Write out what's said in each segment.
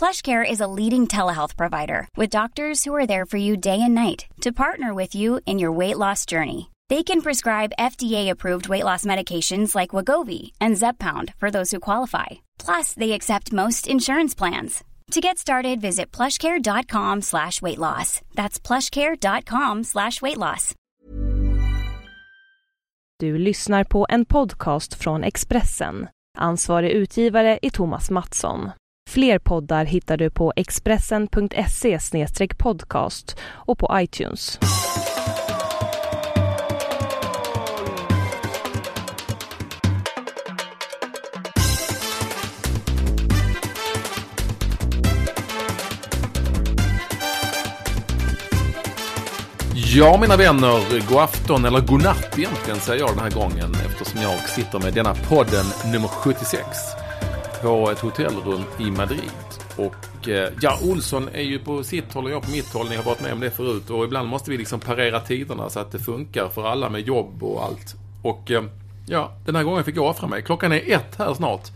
PlushCare is a leading telehealth provider with doctors who are there for you day and night to partner with you in your weight loss journey. They can prescribe FDA-approved weight loss medications like Wagovi and Zepbound for those who qualify. Plus, they accept most insurance plans. To get started, visit plushcare.com slash weight loss. That's plushcare.com slash weight loss. Du lyssnar på en podcast från Expressen. Ansvarig utgivare är Thomas Mattsson. Fler poddar hittar du på expressen.se podcast och på iTunes. Ja, mina vänner, god afton, eller god natt egentligen säger jag den här gången eftersom jag sitter med denna podden nummer 76 på ett hotellrum i Madrid. Och eh, ja, Olsson är ju på sitt håll och jag på mitt håll. Ni har varit med om det förut. Och ibland måste vi liksom parera tiderna så att det funkar för alla med jobb och allt. Och eh, ja, den här gången fick jag offra mig. Klockan är ett här snart.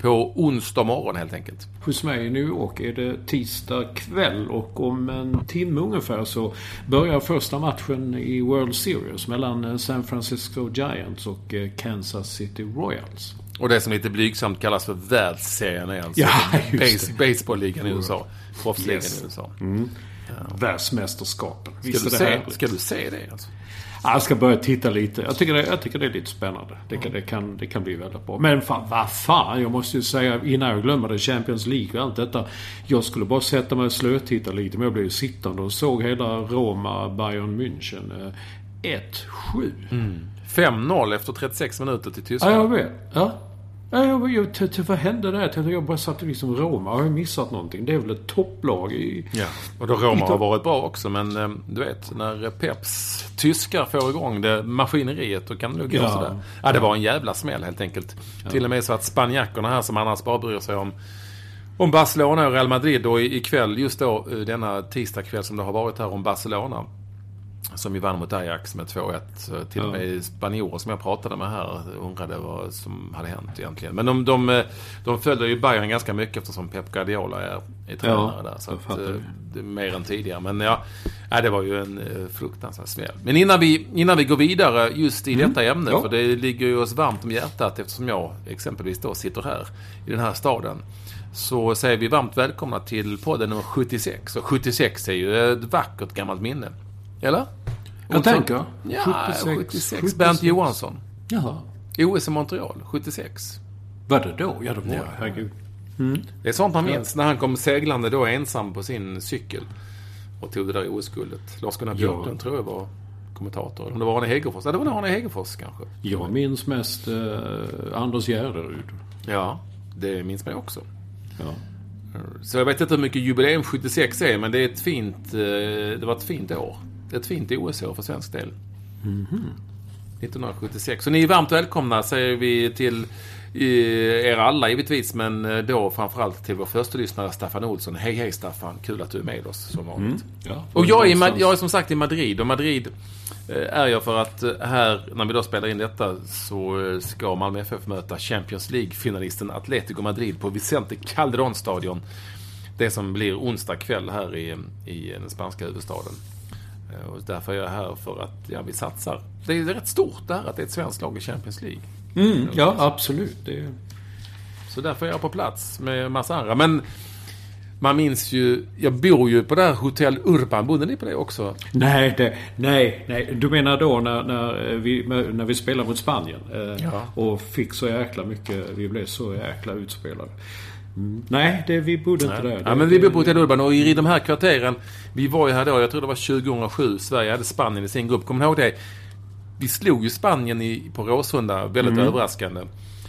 På onsdag morgon helt enkelt. Hos mig i New York är det tisdag kväll och om en timme ungefär så börjar första matchen i World Series mellan eh, San Francisco Giants och Kansas City Royals. Och det som lite blygsamt kallas för världsserien är alltså Ja, base, baseballligan i USA. Proffsligan Yes. i USA. Mm. Världsmästerskapen. Ska, Visst du se, härligt? ska du se det alltså? Ja, Jag ska börja titta lite. Jag tycker det, jag tycker det är lite spännande. Det kan, det, kan, det kan bli väldigt bra. Men fan, vad fan. Jag måste ju säga innan jag glömmer det. Champions League och allt detta. Jag skulle bara sätta mig och slötitta lite. Men jag blev ju sittande och såg hela Roma, Bayern München. eh, 1-7. 5-0 efter 36 minuter till Ja, Tyskland. jag vet. Ja. Ja, jag, jag, t- vad hände där? Jag Jag bara satte liksom Roma. Har jag missat någonting? Det är väl ett topplag i... Ja, och då Roma har varit bra också. Men eh, du vet, när Peps tyskar får igång det maskineriet, då kan det nog gå Ja. sådär. Ja, det var en jävla smäll helt enkelt. Till och med så att spanjackerna här som annars bara bryr sig om om Barcelona och Real Madrid och ikväll, just då eh, denna tisdagkväll som det har varit här om Barcelona. Som ju vann mot Ajax med 2-1. Så Till och med spanjorer som jag pratade med här undrade vad som hade hänt egentligen. Men de, de, eh, de följer ju Bayern ganska mycket eftersom Pep Guardiola är, är tränare Ja, där. Så att, eh, det. är mer än tidigare. Men ja, ja, det var ju en eh, fruktansvärd smäll. Men innan vi, innan vi går vidare just i detta ämne, Mm. Ja. för det ligger ju oss varmt om hjärtat eftersom jag exempelvis då sitter här i den här staden. Så säger vi varmt välkomna till podden nummer 76. Och 76 är ju ett vackert gammalt minne. Eller? Jag Olsson? tänker. Ja, 76. 76. 76. Bernt Johansson. Jaha. OS i Montreal, 76. Var det då? Ja, det var Ja. det. Herregud. Det är sånt man minns när han kom seglande då ensam på sin cykel och tog det där OS-guldet. Lars-Gunnar Björklund tror jag var kommentator. Om det var Arne Hegerfors. Ja, det var nog Arne Hegerfors kanske. Jag minns mest eh, Anders Gärderud. Ja, det minns man också. Ja. Så jag vet inte hur mycket jubileum 76 är, men det är ett fint, eh, det var ett fint år. Ett fint OS-år för svensk del. 1976. Så ni är varmt välkomna säger vi till er alla givetvis, men eh, då framförallt till vår första lyssnare Staffan Olsson. Hej hej Staffan, kul att du är med oss som vanligt. Ja, Och jag är, jag är som sagt i Madrid och Madrid eh, är jag för att eh, här, när vi då spelar in detta, så ska Malmö FF möta Champions League-finalisten Atletico Madrid på Vicente Calderón-stadion. Det som blir onsdag kväll här i, i den spanska huvudstaden. Eh, Och därför är jag här för att ja, vi satsar. Det är rätt stort det här att det är ett svenskt lag i Champions League. Mm, ja, absolut. Det, Så därför är jag på plats med massa andra. Men man minns ju, jag bor ju på det här Hotell Urban. Bodde ni på det också? nej, det, nej, nej. Du menar då när, när, vi, när vi spelade mot Spanien? Eh, Ja. Och fick så jäkla mycket, vi blev så jäkla utspelade. Mm. Nej, det, vi bodde inte där. Ja, men vi bor på Hotell Urban och i de här kvarteren, vi var ju här då, jag tror det var 2007, Sverige hade Spanien i sin grupp. Kommer ni ihåg det? Vi slog ju Spanien i, på Råsunda, väldigt överraskande.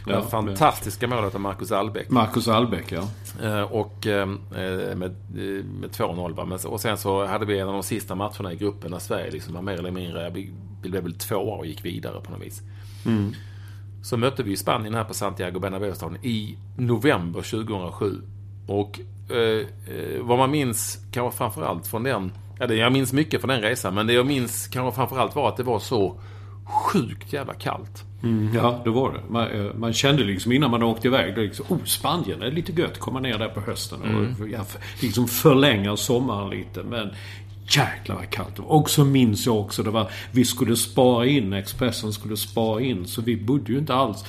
Det ja, fantastiska målet av Marcus Albeck. Marcus Albeck, ja. Eh, och eh, med, med 2-0. Och sen så hade vi en av de sista matcherna i gruppen när Sverige liksom var mer eller mindre, vi blev väl tvåa och gick vidare på något vis. Mm. Så mötte vi Spanien här på Santiago Bernabéu i november 2007. Och eh, vad man minns kanske framförallt från den, ja, jag minns mycket från den resan, men det jag minns kanske framförallt var att det var så sjukt jävla kallt. Mm, ja, det var det. Man, eh, man, kände liksom innan man åkte iväg, det liksom, oh Spanien, det är lite gött komma ner där på hösten mm. och ja, liksom förlänga sommaren lite. Men jäklar vad kallt det var. Och så minns jag också, det var, vi skulle spara in, Expressen skulle spara in, så vi bodde ju inte alls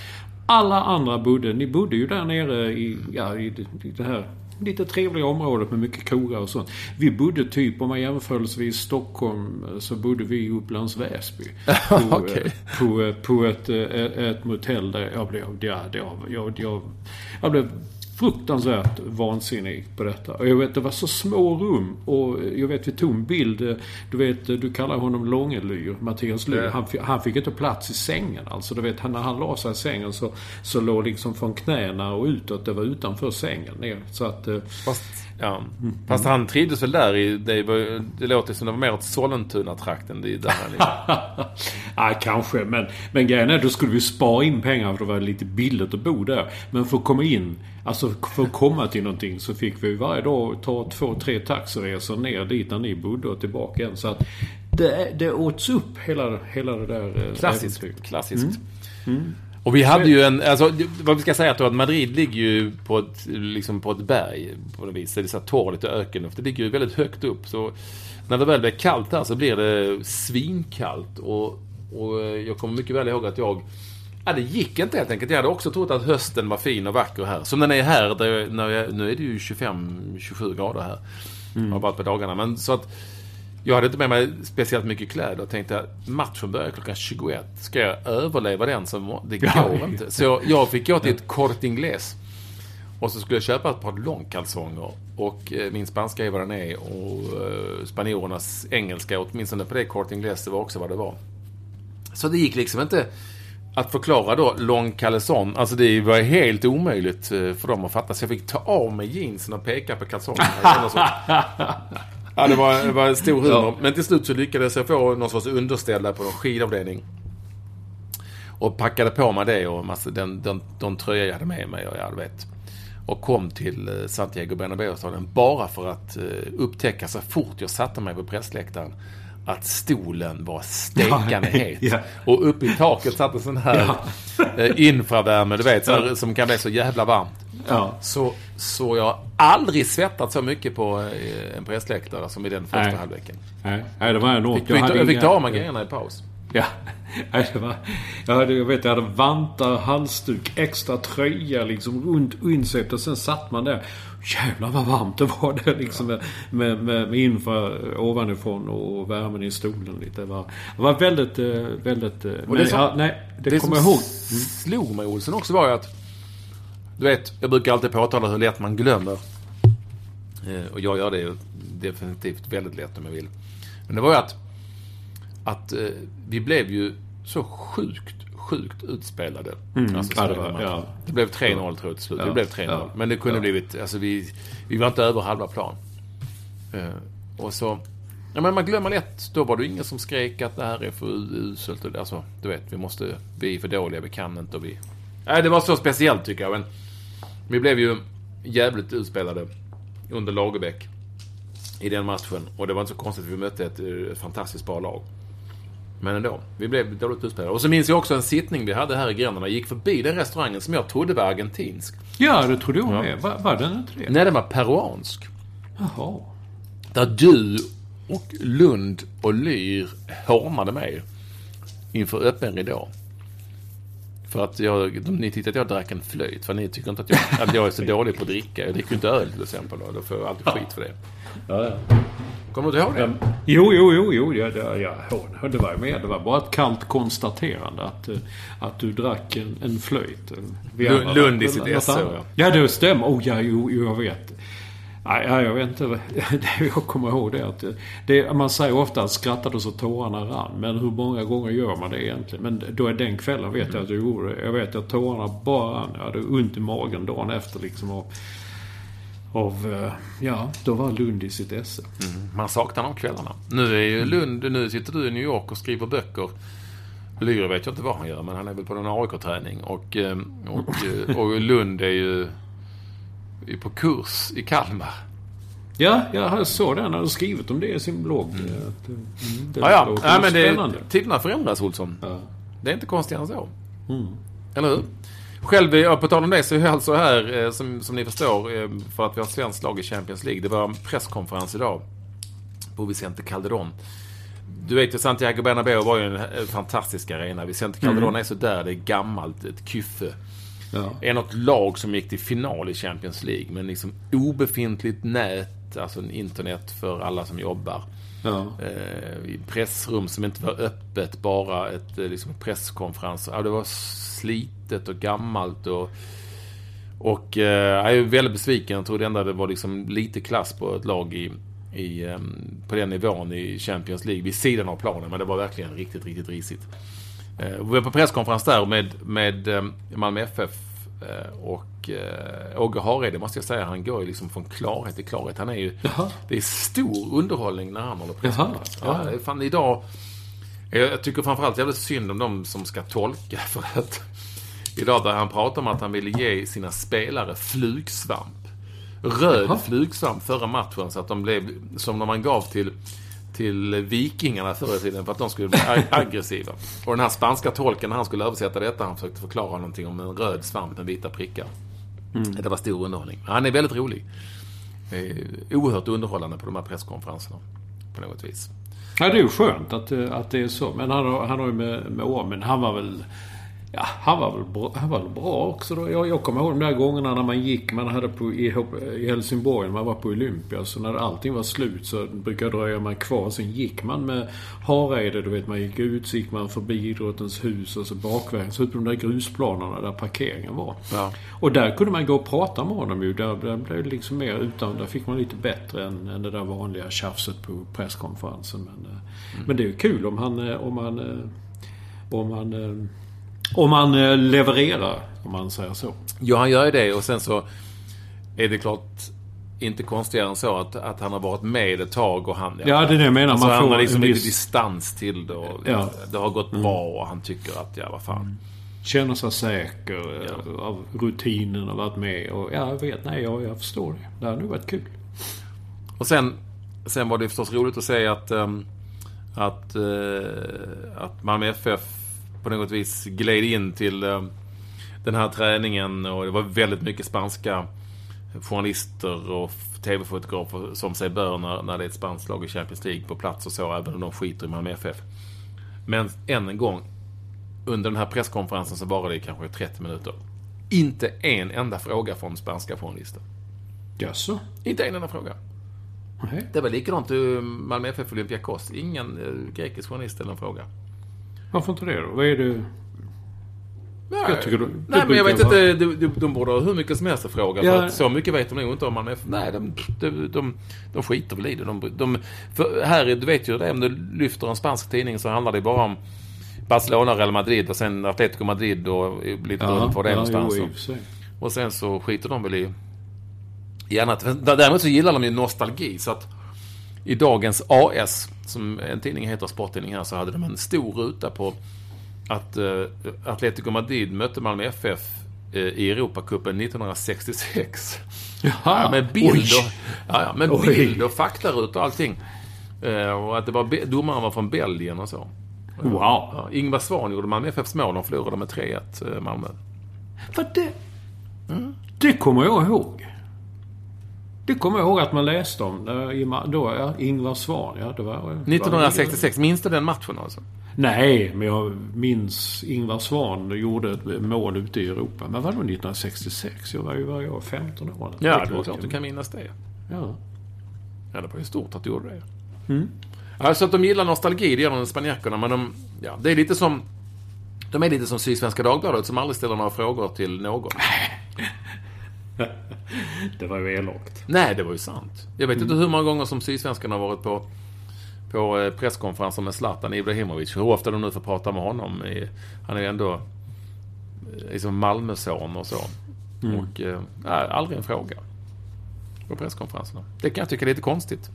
alla andra bodde, ni bodde ju där nere i, ja, i, i det här lite trevliga området med mycket krogar och sånt. Vi bodde typ, om man jämförelsevis Stockholm, så bodde vi i Upplands Väsby. På, okay. på, på ett, ett, ett motell där jag blev, ja, jag, jag, jag, jag blev fruktansvärt vansinnig på detta. Och jag vet, det var så små rum. Och jag vet, vi tog en bild. Du vet, du kallar honom Långelyr, Mattias Lyr. Han, han, fick inte plats i sängen. Alltså, du vet, när han la sig i sängen så, så låg liksom från knäna och utåt, det var utanför sängen ner. Så att... Eh, Fast, ja. Mm. Fast han trivdes väl där i, det, var, det låter som det var mer åt Sollentuna-trakten. Det där ja, kanske. Men, men grejen är, då skulle vi spara in pengar för det var lite billigt att bo där. Men för att komma in Alltså för att komma till någonting så fick vi varje dag ta två, tre taxiresor ner dit där ni bodde och tillbaka igen. Så att det, det åts upp hela, hela det där eh, Klassiskt. Äventyr. Klassiskt. Mm. Mm. Och vi hade ju en, alltså vad vi ska säga att Madrid ligger ju på ett, liksom på ett berg på något vis. Det är så torrt och ökenluft. Det ligger ju väldigt högt upp. Så när det väl blir kallt där så blir det svinkallt. Och, och jag kommer mycket väl ihåg att jag Ja, det gick inte helt enkelt. Jag hade också trott att hösten var fin och vacker här. Som den är här. Där när jag, nu är det ju 25-27 grader här. Mm. Har varit på dagarna. Men så att jag hade inte med mig speciellt mycket kläder. och tänkte att matchen börjar klockan 21. Ska jag överleva den så det går inte. Så jag, fick gå till ett Corte Inglés. Och så skulle jag köpa ett par långkalsonger. Och eh, min spanska är vad den är. Och eh, spanjorernas engelska, åtminstone på det Corte Inglés, det var också vad det var. Så det gick liksom inte att förklara då lång kalson, alltså det var helt omöjligt eh, för dem att fatta. Så jag fick ta av mig jeansen och peka på kalsongerna. ja, det var, det var en stor humor. Ja. Men till slut så lyckades jag få någon sorts underställ på någon skidavdelning. Och packade på mig det och massa, den, den, den tröja jag hade med mig och jag vet. Och kom till eh, Santiago Bernabéu-staden bara för att uh, upptäcka så fort jag satte mig på pressläktaren att stolen var stekande het. ja. Och uppe i taket satt en sån här ja. Eh, infravärme, du vet, så, som kan bli så jävla varmt. Ja. Så, så jag aldrig svettat så mycket på eh, en pressläktare som i den första Nej. halvleken. Nej. Nej, det var enormt. Fick, jag, jag fick ta av mig grejerna i paus. Ja. Nej, det var, jag, hade, jag vet, jag hade vantar, halsduk, extra tröja liksom runt inset och sen satt man där. Jävlar vad varmt det var där liksom med, med, med, med infra ovanifrån och värmen i stolen lite. Det var, det var väldigt, eh, väldigt... Eh, och det, som, ja, nej, det, det kommer jag ihåg. Slog mig Olsson också var ju att... Du vet, jag brukar alltid påtala hur lätt man glömmer. Eh, och jag gör det definitivt väldigt lätt om jag vill. Men det var ju att... Att vi blev ju så sjukt sjukt utspelade. Mm. Alltså, ja, det, var, ja. det blev 3-0 tror jag till slut. Ja. Det blev 3-0. Ja. Men det kunde blivit, alltså vi, vi var inte över halva plan. Uh, och så, ja men man glömmer lätt, då var det ingen som skrek att det här är för uselt. Alltså, du vet, vi måste, vi är för dåliga, vi kan inte och vi... Nej, det var så speciellt tycker jag. Men vi blev ju jävligt utspelade under Lagerbäck i den matchen. Och det var inte så konstigt, vi mötte ett, ett fantastiskt bra lag. Men ändå, vi blev dåligt utspelade. Och så minns jag också en sittning vi hade här i gränderna. Jag gick förbi den restaurangen som jag trodde var argentinsk. Ja, det trodde jag med. Var, var den inte det? Nej, den var peruansk. Jaha. Där du och Lund och Lyr hånade mig inför öppen ridå. För att jag, ni tyckte att jag drack en flöjt. För ni tycker inte att jag, att jag är så dålig på att dricka. Jag dricker inte öl till exempel. Då får jag alltid skit för det. Ja, ja. Kommer du ihåg det? Jo, jo, jo, jo. Ja, det, ja, det var med. Det var bara ett kallt konstaterande att, eh, att du drack en, en flöjt. Lund i sitt esse, ja. Ja, det stämmer. Oh, ja, jo, jo, jag vet. Nej, jag vet inte. Jag kommer ihåg det att det, man säger ofta att skrattade så tårarna rann. Men hur många gånger gör man det egentligen? Men då är den kvällen vet jag att jag gjorde det. Jag vet att tårarna bara rann. Jag hade ont i magen dagen efter liksom. Av, av eh, ja, då var Lund i sitt esse. Mm, man saknar de kvällarna. Nu är ju Lund, nu sitter du i New York och skriver böcker. Lyre vet jag inte vad han gör, men han är väl på någon AIK-träning. Och, eh, och, eh, och Lund är ju är på kurs i Kalmar. Ja, jag såg det. Han hade skrivit om det i sin blogg. Mm. Mm, det ja, ja. ja men det, tiderna förändras, Olsson. Ja. Det är inte konstigare än så. Mm. Eller hur? Själv, på tal om det, så är jag alltså här, eh, som, som ni förstår, eh, för att vi har svenskt lag i Champions League. Det var en presskonferens idag på Vicente Calderon. Du vet ju, Santiago Bernabéu var ju en fantastisk arena. Vicente Calderon mm. är så där, det är gammalt, ett kyffe. Ja. Är något lag som gick till final i Champions League, men liksom obefintligt nät, alltså en internet för alla som jobbar. Ja. Eh, pressrum som inte var öppet, bara ett eh, liksom, presskonferens. Ja, det var slitet och gammalt och och eh, jag är väldigt besviken. Jag tror det enda det var liksom lite klass på ett lag i, i, ehm, på den nivån i Champions League vid sidan av planen. Men det var verkligen riktigt, riktigt risigt. Eh, vi var på presskonferens där med, med ehm, Malmö FF och eh, Åge Hareide måste jag säga, han går ju liksom från klarhet till klarhet. Han är ju... Jaha. Det är stor underhållning när han håller presskonferens. Ja, fan idag... Jag tycker framförallt jävligt synd om de som ska tolka för att idag började han prata om att han ville ge sina spelare flugsvamp. Röd Jaha. flugsvamp förra matchen så att de blev som när man gav till till vikingarna förr i tiden för att de skulle bli aggressiva. Och den här spanska tolken, när han skulle översätta detta, han försökte förklara någonting om en röd svamp med vita prickar. Mm. Det var stor underhållning. Han är väldigt rolig. Eh, oerhört underhållande på de här presskonferenserna. På något vis. Ja, det är ju skönt att, att det är så. Men han, han har ju med, med Åmen, han var väl Ja, han var väl bra, han var väl bra också då. Jag, jag kommer ihåg de där gångerna när man gick, man hade på, i, i Helsingborg, man var på Olympia. Så när allting var slut så brukade dröja man kvar. Sen gick man med Hareide, du vet man gick ut, så gick man förbi idrottens hus och så bakvägen. Så ut på de där grusplanerna där parkeringen var. Ja. Och där kunde man gå och prata med honom ju. Där, där blev det liksom mer utan, där fick man lite bättre än, än det där vanliga tjafset på presskonferensen. Men, eh, mm. men det är ju kul om han, eh, om han, eh, om han om man eh, levererar, om man säger så. Ja, han gör ju det och sen så är det klart inte konstigare än så att, att han har varit med ett tag och han... Ja, det är det jag menar. Alltså, man han har liksom lite viss... distans till det och ja. det har gått mm. bra och han tycker att, ja vad fan. Mm. Känner sig säker ja. av rutinen och varit med och ja, jag vet, nej, jag, jag förstår det. Det har nog varit kul. Och sen, sen var det förstås roligt att se att, um, att, uh, att Malmö FF på något vis gled in till eh, den här träningen och det var väldigt mycket spanska journalister och tv-fotografer som sig bör när, när det är ett spanskt lag i Champions League på plats och så, även om de skiter i Malmö FF. Men än en gång, under den här presskonferensen så var det kanske 30 minuter. Inte en enda fråga från spanska journalister. Jaså? Inte en enda fråga. Nej. Det var likadant i Malmö FF Olympiakos. Ingen eh, grekisk journalist ställde en fråga. Varför inte det då? Vad är det? Nej, jag tycker, det, nej men jag vet inte. De, de, de borde ha hur mycket som helst att fråga. Ja. För att så mycket vet de nog inte om man är... Nej, de, de, de, de skiter väl i det. De, de, för här, du vet ju det, om du lyfter en spansk tidning så handlar det bara om Barcelona, Real Madrid och sen Atletico Madrid och lite beroende på det ja, någonstans. Jo, och sen så skiter de väl i, i annat. Däremot så gillar de ju nostalgi. Så att i dagens AS, som en tidning heter, sporttidning här, så hade de en stor ruta på att uh, Atletico Madrid mötte Malmö FF eh, i Europacupen 1966. Jaha, ja, med bild och, ja, ja, med bild och faktaruta och allting. Uh, och att det var, domaren var från Belgien och så. Wow. Ja, Ingvar Svan gjorde Malmö FFs mål. De förlorade med 3-1 Malmö. För det... Mm. Det kommer jag ihåg. Det kommer jag ihåg att man läste om. Då, ja, Ingvar Svan, ja. Det var, 1966. Minns du den matchen alltså? Nej, men jag minns Ingvar Svan gjorde ett mål ute i Europa. Men vadå 1966? Jag var ju var jag, 15 år. Ja, det är klart du kan minnas det. Ja. Ja, det var ju stort att du gjorde det. Mm. Alltså att de gillar nostalgi, det gör de spanjackerna. Men de, ja, det är lite som... De är lite som Sydsvenska Dagbladet som aldrig ställer några frågor till någon. det var ju elakt. Nej, det var ju sant. Jag vet inte hur många gånger som Sydsvenskan har varit på, på eh, presskonferenser med Zlatan Ibrahimovic. Hur ofta de nu får prata med honom. I, han är ju ändå eh, liksom Malmöson och så. Och eh, nej, aldrig en fråga på presskonferenserna. Det kan jag tycka är lite konstigt.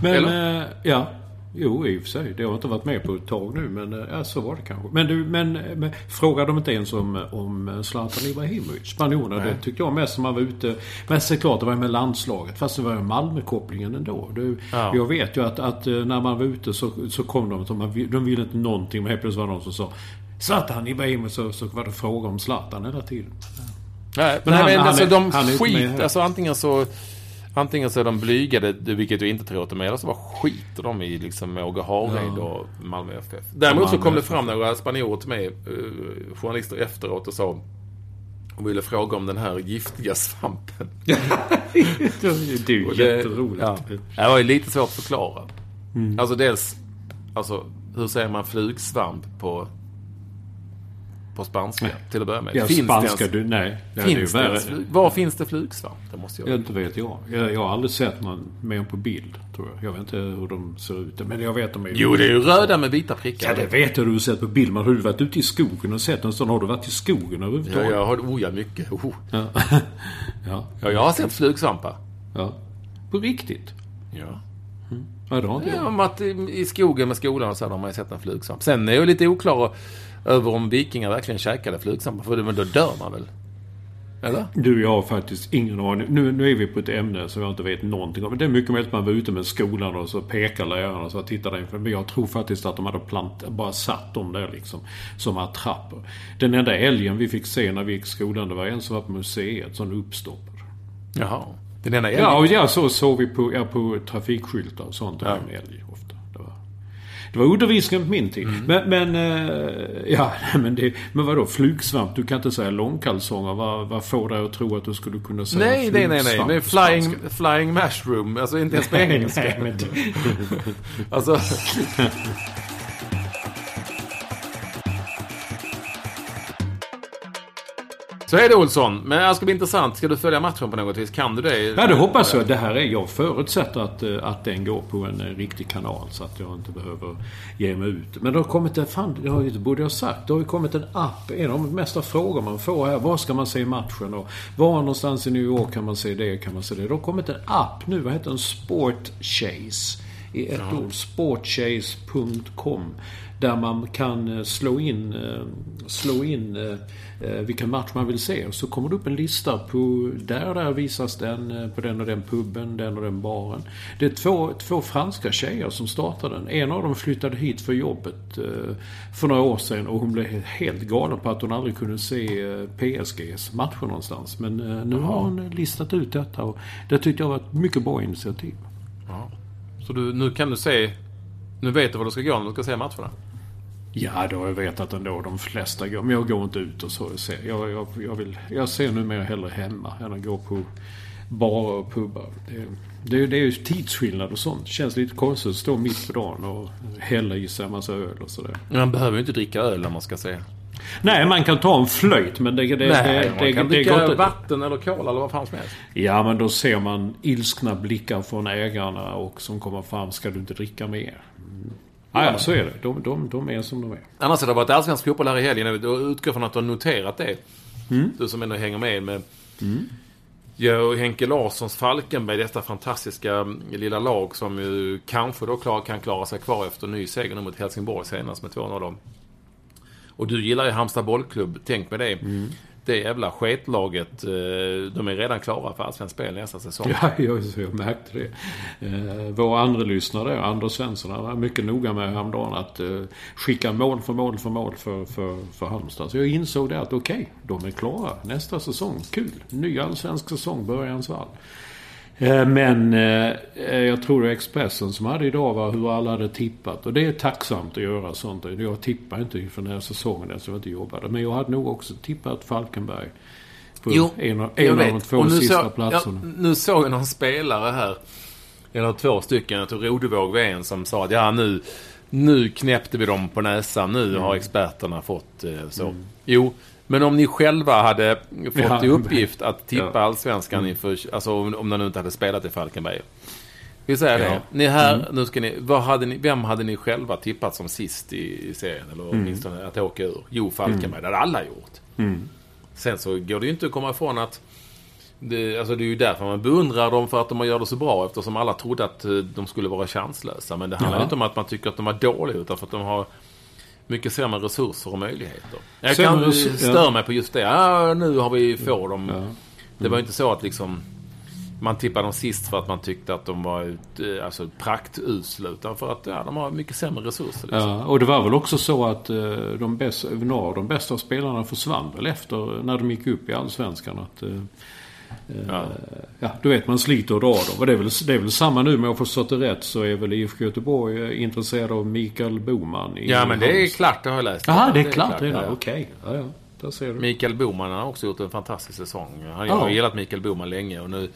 Men, eh, ja. Jo, i och för sig. Det har jag inte varit med på ett tag nu, men eh, ja, så var det kanske. Men du, men, men frågar de inte ens om, om Zlatan Ibrahimovic? Spanjorerna, det tyckte jag mest som man var ute... Men såklart, det var ju med landslaget. Fast det var ju Malmö-kopplingen ändå. Du, Ja. Jag vet ju att, att eh, när man var ute så, så kom de... man- De ville inte någonting, men helt plötsligt var det någon som sa Zlatan Ibrahimovic, så, så var det fråga om Zlatan hela tiden. Nej, men, Men han- han alltså, de han är inte med skit... här. Alltså antingen så... Antingen så är de blygade, vilket jag inte tror att de är, eller så bara skiter de i liksom Åge Hareid och Malmö FF. Däremot så kom det fram några spanjorer till mig, eh, journalister efteråt och sa och ville fråga om den här giftiga svampen. det är ju jätteroligt. Ja. Det var ju lite svårt att förklara. Alltså dels, alltså hur säger man flugsvamp på, på spanska till att börja med? Ja, finns spanska, ens, du, nej. Ja, det är ju finns det ens, var finns det flugsvamp? Det måste jag Ja, inte vet jag. jag. Jag har aldrig sett någon mer på bild, tror jag. Jag vet inte hur de ser ut. Men jag vet de är... Jo, det är ju röda med vita prickar. Ja, det vet jag du har sett på bild. Men har du varit ute i skogen och sett en sån? Har du varit i skogen Ja, överhuvudtaget? jag har, oh ja, mycket. Oh. Ja. ja. Ja, jag har sett flugsvampar. ja. På riktigt? Ja. Ja, det har inte Ja, jag. att i, i skogen med skolan och så har man ju sett en flugsvamp. Sen är jag lite oklar över om vikingar verkligen käkade flugsvampar. För men då dör man väl? Eller? Du, jag har faktiskt ingen aning. Nu, nu är vi på ett ämne som jag inte vet någonting om. Det är mycket möjligt att man var ute med skolan och så pekar lärarna och så tittar inför. Men jag tror faktiskt att de hade plant, bara satt dem där liksom. Som attrapper. Den enda älgen vi fick se när vi gick i skolan, det var en som var på museet, som uppstoppad. Jaha. Den ena älgen. Ja, och ja, så såg vi på, ja, på trafikskyltar och sånt. Ja. en älg det var undervisningen på min tid. Mm. Men, men, eh, ja, men, det, men vadå, flugsvamp? Du kan inte säga långkalsonger. Vad, vad får dig att tro att du skulle kunna säga Nej, nej, nej, nej. flugsvamp Men flying, flying mushroom. Alltså inte ens på Nej, engelska. nej, men Alltså... Så är det Olsson. Men det ska bli intressant. Ska du följa matchen på något vis? Kan du det? Ja, det hoppas jag. Det här är, jag förutsätter att, eh, att den går på en eh, riktig kanal så att jag inte behöver ge mig ut. Men det har kommit en, fan, det har ju, borde jag sagt, det har ju kommit en app. En av de mesta frågor man får här, var ska man se matchen och var någonstans i New York kan man se det, kan man se det. Det har kommit en app nu, vad heter den? Sport Chase. I ett ord, sportchase.com. Där man kan slå in, slå in vilken match man vill se. Och så kommer det upp en lista på där och där visas den, eh, på den och den puben, den och den baren. Det är två, två franska tjejer som startade den. En av dem flyttade hit för jobbet eh, för några år sedan och hon blev helt galen på att hon aldrig kunde se eh, PSGs matcher någonstans. Men eh, nu har hon eh, listat ut detta och det tyckte jag var ett mycket bra initiativ. Ja. Så du, nu kan du se... Nu vet du var du ska gå när du ska se matcherna. Ja, det har jag vetat ändå. De flesta går. Men jag går inte ut och så. ser. Jag, jag, jag, vill, jag ser numera hellre hemma än att gå på barer och pubbar. Det, det, det är ju tidsskillnad och sånt. Det känns lite konstigt att stå mitt på dagen och hälla i sig en massa öl och sådär. Man behöver ju inte dricka öl när man ska se. Nej, man kan ta en flöjt men det, det, Nej, det, man det, kan det, dricka vatten eller cola eller vad fan som helst. Ja, men då ser man ilskna blickar från ägarna och som kommer fram. Ska du inte dricka mer? Mm. Ja, ja, så är det. De, de, de är som de är. Annars har det varit allsvensk fotboll här i helgen. Jag utgår från att du har noterat det. Mm. Du som ändå hänger med. med Jag och Henke Larssons Falkenberg, detta fantastiska mm, lilla lag som ju kanske då klar, kan klara sig kvar efter ny seger nu mot Helsingborg senast med 2-0 då. Och du gillar ju Halmstad bollklubb. Tänk med det. Mm. Det jävla sketlaget, eh, de är redan klara för allsvenskt spel nästa säsong. Ja, jag, jag märkte det. Eh, vår andra lyssnare, Anders Svensson, han var mycket noga med häromdagen att eh, skicka mål för mål för mål för, för, för Halmstad. Så jag insåg det att okej, de är klara nästa säsong. Kul! Ny allsvensk säsong, Börjans vall. Eh, Men eh, jag tror det är Expressen som hade idag var hur alla hade tippat. Och det är tacksamt att göra sånt. Jag tippar inte för den här säsongen eftersom jag inte jobbade. Men jag hade nog också tippat Falkenberg. På Jo, en, av- jag en av de två sista så- platserna. Ja, nu såg jag någon spelare här. Eller två stycken. Jag tror Rodevåg var en som sa att ja nu, nu knäppte vi dem på näsan. Nu Mm. har experterna fått eh, så. Jo, Men om ni själva hade fått Ja. i uppgift att tippa Ja. allsvenskan inför, alltså om, om ni inte hade spelat i Falkenberg. Vi säger Ja. det. Ni är här, nu ska ni, vad hade ni, vem hade ni själva tippat som sist i, i serien? Eller åtminstone att åka ur? Jo, Falkenberg. Det hade alla gjort. Sen så går det ju inte att komma ifrån att det, alltså det är ju därför man beundrar dem för att de gör det så bra eftersom alla trodde att eh, de skulle vara chanslösa. Men det handlar Ja. inte om att man tycker att de var dåliga utan för att de har mycket sämre resurser och möjligheter. Jag Sämre kan störa ja. mig på just det. Ja, nu har vi får dem. Ja. Det var ju inte så att liksom man tippade dem sist för att man tyckte att de var eh, alltså, praktusla utan för att ja, de har mycket sämre resurser. Liksom. Ja, och det var väl också så att eh, de, bäst, några av de bästa spelarna försvann väl efter när de gick upp i Allsvenskan. Att, eh, Ja. ja, du vet man sliter och drar dem. Och det är väl, det är väl samma nu, om jag har förstått det rätt så är väl IFK Göteborg eh, intresserad av Mikael Boman. i Ja, men det är klart, det har jag läst. Jaha, det är klart redan. ja, ja. Okej. Ja, ja. Där ser du. Mikael Boman har också gjort en fantastisk säsong. Han Ja. har gillat Mikael Boman länge och nu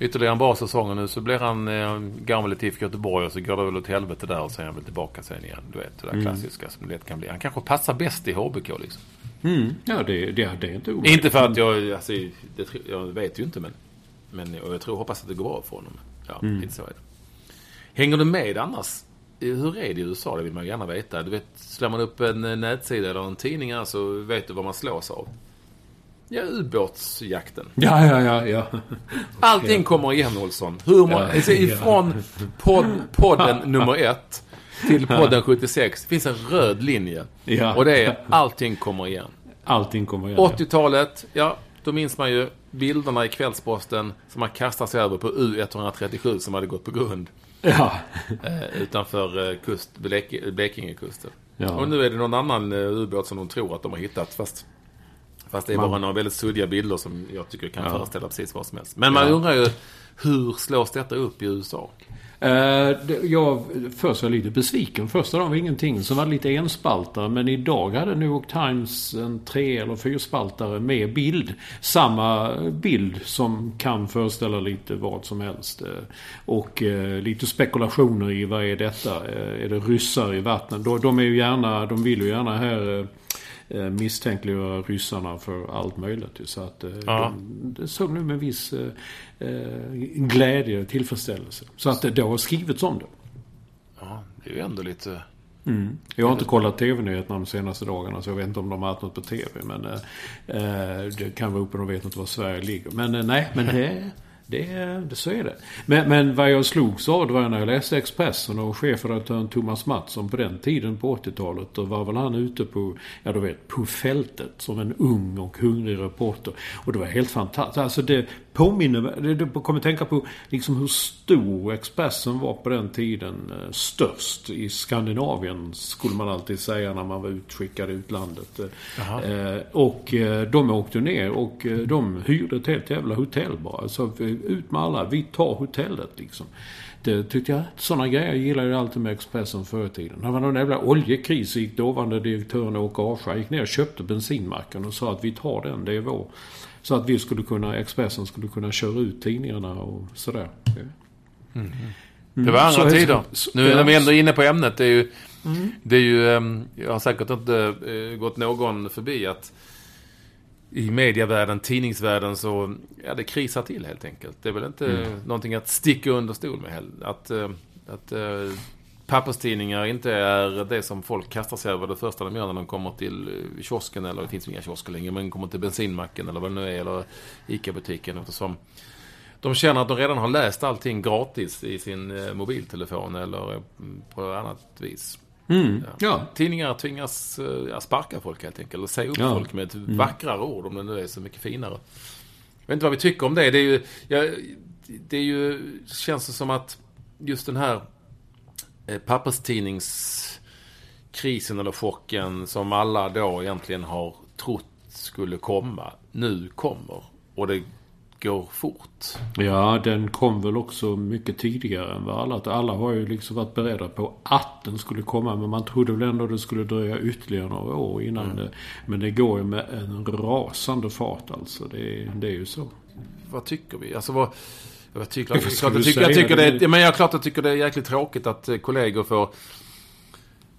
ytterligare en bra säsong och nu så blir han eh, gammal i IFK Göteborg och så går det väl åt helvete där och sen är han väl tillbaka sen igen. Du vet, det där klassiska som det lätt kan bli. Han kanske passar bäst i HBK liksom. Mm. Ja, det, det, det är inte omöjligt. Inte för att jag, alltså, det, jag vet ju inte men, men och jag tror, hoppas att det går bra för honom. Ja, lite så är det. Hänger du med annars? Eh, Hur är det i USA? Det vill man gärna veta. Du vet, slår man upp en eh, nätsida eller en tidning här så vet du vad man slås av. Ja, ubåtsjakten. Ja, ja, ja. ja. Allting kommer igen Olsson. Hur må- Ja. alltså, ifrån podd, podden nummer ett till podden 76 finns en röd linje. Ja. Och det är allting kommer igen. Allting kommer igen. 80-talet, ja, då minns man ju bilderna i Kvällsposten som man kastar sig över på U137 som hade gått på grund Ja. eh, utanför eh, kust, Blek- Blekingekusten. Ja. Och nu är det någon annan eh, ubåt som de tror att de har hittat fast Fast det är Man- bara några väldigt suddiga bilder som jag tycker kan Ja. föreställa precis vad som helst. Men man Ja. undrar ju hur slås detta upp i USA? Det- jag först var jag lite besviken. Första dagen var ingenting. Så var det lite enspaltare. Men idag hade New York Times en tre eller fyrspaltare med bild. Samma bild som kan föreställa lite vad som helst. Eh, Och eh, lite spekulationer i vad är detta? Eh, Är det ryssar i vattnet? De, de är ju gärna, de vill ju gärna här misstänkliggöra ryssarna för allt möjligt. Så att eh, Ja. de, det såg nu med viss eh, eh, glädje och tillfredsställelse. Så att det, har skrivits om det. Ja, det är ju ändå lite... Jag har inte kollat TV-nyheterna de senaste dagarna så jag vet inte om de har haft något på TV. Men eh, eh, det kan vara uppe och de vet inte var Sverige ligger. Men eh, nej, men det, det, det, så är det. Men, men vad jag slogs av det var när jag läste Expressen och chefredaktören Thomas Mattsson på den tiden på 80-talet. Då var väl han ute på, ja du vet, på fältet som en ung och hungrig reporter. Och det var helt fantastiskt. Alltså det påminner det, kommer tänka på liksom hur stor Expressen var på den tiden. eh, Störst i Skandinavien skulle man alltid säga när man var utskickad i utlandet. Eh, och eh, de åkte ner och de hyrde ett helt jävla hotell bara. Alltså ut med alla, vi tar hotellet liksom. Det tyckte jag, sådana grejer gillar jag alltid med Expressen förr i tiden. När det var någon jävla oljekris så gick dåvarande direktören Åke Ascha gick ner och köpte bensinmacken och sa att vi tar den, det är vår. Så att vi skulle kunna, Expressen skulle kunna köra ut tidningarna och sådär. Det var andra Så- tider. Nu när vi ändå är inne på ämnet. Det är ju... Det är ju ehm, jag har säkert inte eh, gått någon förbi att i medievärlden, tidningsvärlden så, ja det krisar till helt enkelt. Det är väl inte Mm. någonting att sticka under stol med heller. Att, eh, att eh, papperstidningar inte är det som folk kastar sig över det första de gör när de kommer till eh, kiosken eller det finns inga kiosker längre, men kommer till bensinmacken eller vad det nu är, eller ICA-butiken eftersom de känner att de redan har läst allting gratis i sin eh, mobiltelefon eller eh, på annat vis. Mm. Ja. Tidningar tvingas ja, sparka folk helt enkelt. Och säga upp Ja. Mm. folk med ett vackrare ord om det nu är så mycket finare. Jag vet inte vad vi tycker om det. Det är ju... Ja, det är ju känns det som att just den här eh, papperstidningskrisen eller chocken som alla då egentligen har trott skulle komma, nu kommer. Och det går fort. Ja, den kom väl också mycket tidigare än vad alla... Alla har ju liksom varit beredda på att den skulle komma. Men man trodde väl ändå det skulle dröja ytterligare några år innan det... Men det går ju med en rasande fart alltså. Det, det är ju så. vad tycker vi? Alltså vad... Jag tycker, Vad klart, jag tycker, jag tycker det, är- men jag klart jag tycker det är jäkligt tråkigt att eh, kollegor får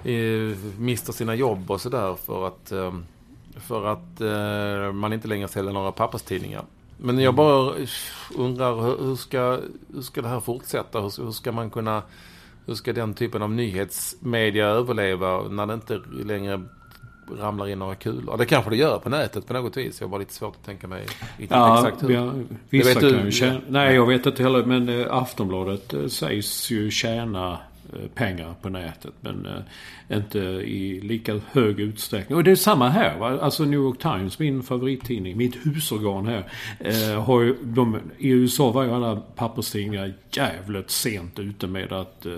eh, mister sina jobb och sådär för att eh, För att eh, man inte längre säljer några papperstidningar. Men jag bara undrar hur, hur, ska, hur ska det här fortsätta? Hur, hur ska man kunna... Hur ska den typen av nyhetsmedia överleva när det inte längre ramlar in några kulor. Det kanske det gör på nätet på något vis. Jag har bara lite svårt att tänka mig ja, exakt hur. Ja, vissa kan ju tjäna, Nej, jag vet inte heller. Men eh, Aftonbladet eh, sägs ju tjäna pengar på nätet. Men inte i lika hög utsträckning. Och det är samma här. Va? Alltså New York Times, min favorittidning, mitt husorgan här. Eh, har ju, de, I USA var ju alla papperstidningar jävligt sent ute med att eh,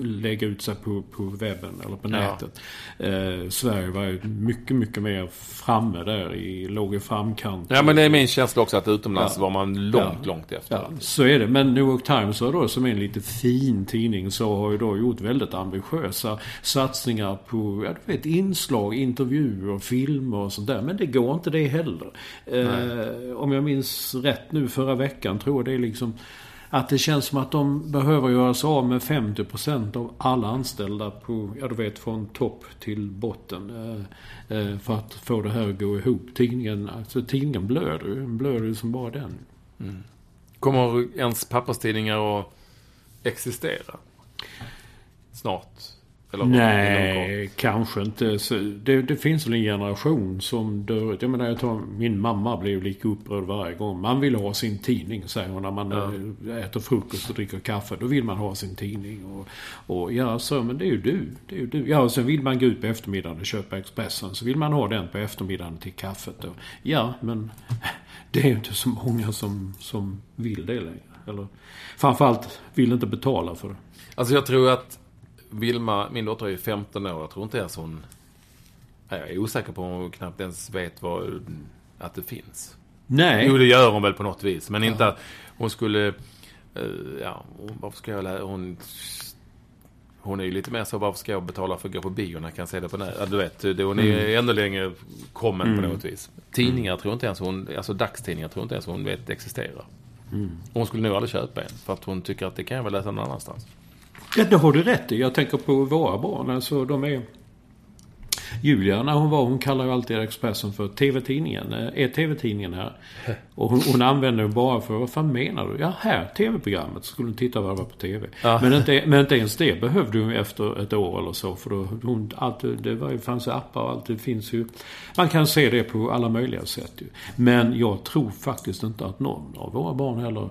lägga ut sig på, på webben eller på nätet. Eh, Sverige var ju mycket, mycket mer framme där. I, låg i framkant. Ja men det är min känsla också att utomlands ja. var man långt, ja. långt efter. Ja, så är det. Men New York Times då som en lite fin tidning så har ju då gjort väldigt ambitiösa satsningar på, ja du vet, inslag, intervjuer, filmer och sånt där. Men det går inte det heller. Eh, om jag minns rätt nu förra veckan tror jag det är liksom att det känns som att de behöver göra sig av med 50% av alla anställda på, ja du vet från topp till botten. Eh, eh, för att få det här att gå ihop. Tidningen, alltså tidningen blöder ju. blöder ju som bara den. Mm. Kommer ens papperstidningar att existera? Snart? Eller Nej, kanske inte. Det, det, finns väl en generation som dör Jag menar, jag tar, min mamma blev lika upprörd varje gång. Man vill ha sin tidning, säger hon, när man ja. Eh, äter frukost och dricker kaffe. Då vill man ha sin tidning. Och, och ja, så, men det är ju du. Det är ju du. Ja, och sen vill man gå ut på eftermiddagen och köpa Expressen. Så vill man ha den på eftermiddagen till kaffet. Och, ja, men det är ju inte så många som, som vill det längre. Eller framförallt vill inte betala för det. Alltså jag tror att Vilma, min dotter är ju 15 år. Jag tror inte ens hon... Jag är osäker på om hon knappt ens vet vad, att det finns. Nej. Jo, det gör hon väl på något vis. Men ja. inte att hon skulle... Uh, ja, varför ska jag lära... Hon, hon är ju lite mer så, varför ska jag betala för att gå på bio när jag kan se det på nätet? Du vet, hon är mm. ännu längre kommen mm. på något vis. Tidningar mm. tror inte ens hon, alltså dagstidningar tror inte ens hon vet existerar. Mm. Hon skulle nog aldrig köpa en, för att hon tycker att det kan jag väl läsa någon annanstans. Ja, det har du rätt i. Jag tänker på våra barn. Alltså, de är... Julia, när hon var, hon kallar ju alltid Expressen för TV-tidningen. Eh, är TV-tidningen här? Och hon, hon använder det bara för, vad fan menar du? Ja, här, TV-programmet. Så skulle hon titta vad det var på TV. Ja. Men, inte, men inte ens det behövde hon efter ett år eller så. För då, hon, allt, det var ju, fanns appar och allt. Det finns ju. Man kan se det på alla möjliga sätt ju. Men jag tror faktiskt inte att någon av våra barn heller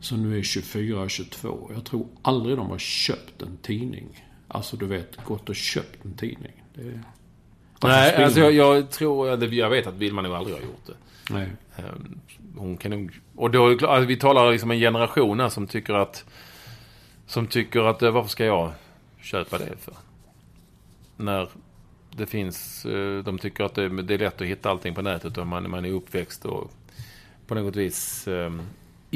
som nu är 24, 22. Jag tror aldrig de har köpt en tidning. Alltså du vet, gått och köpt en tidning. Det, Nej, alltså jag, jag, tror, jag vet att Vilma nog aldrig har gjort det. Nej. Ehm, hon kan nog, och då, alltså vi talar liksom en generation här som tycker att, som tycker att, eh, varför ska jag köpa det för? När det finns, eh, de tycker att det, det är lätt att hitta allting på nätet och man, man är uppväxt och på något vis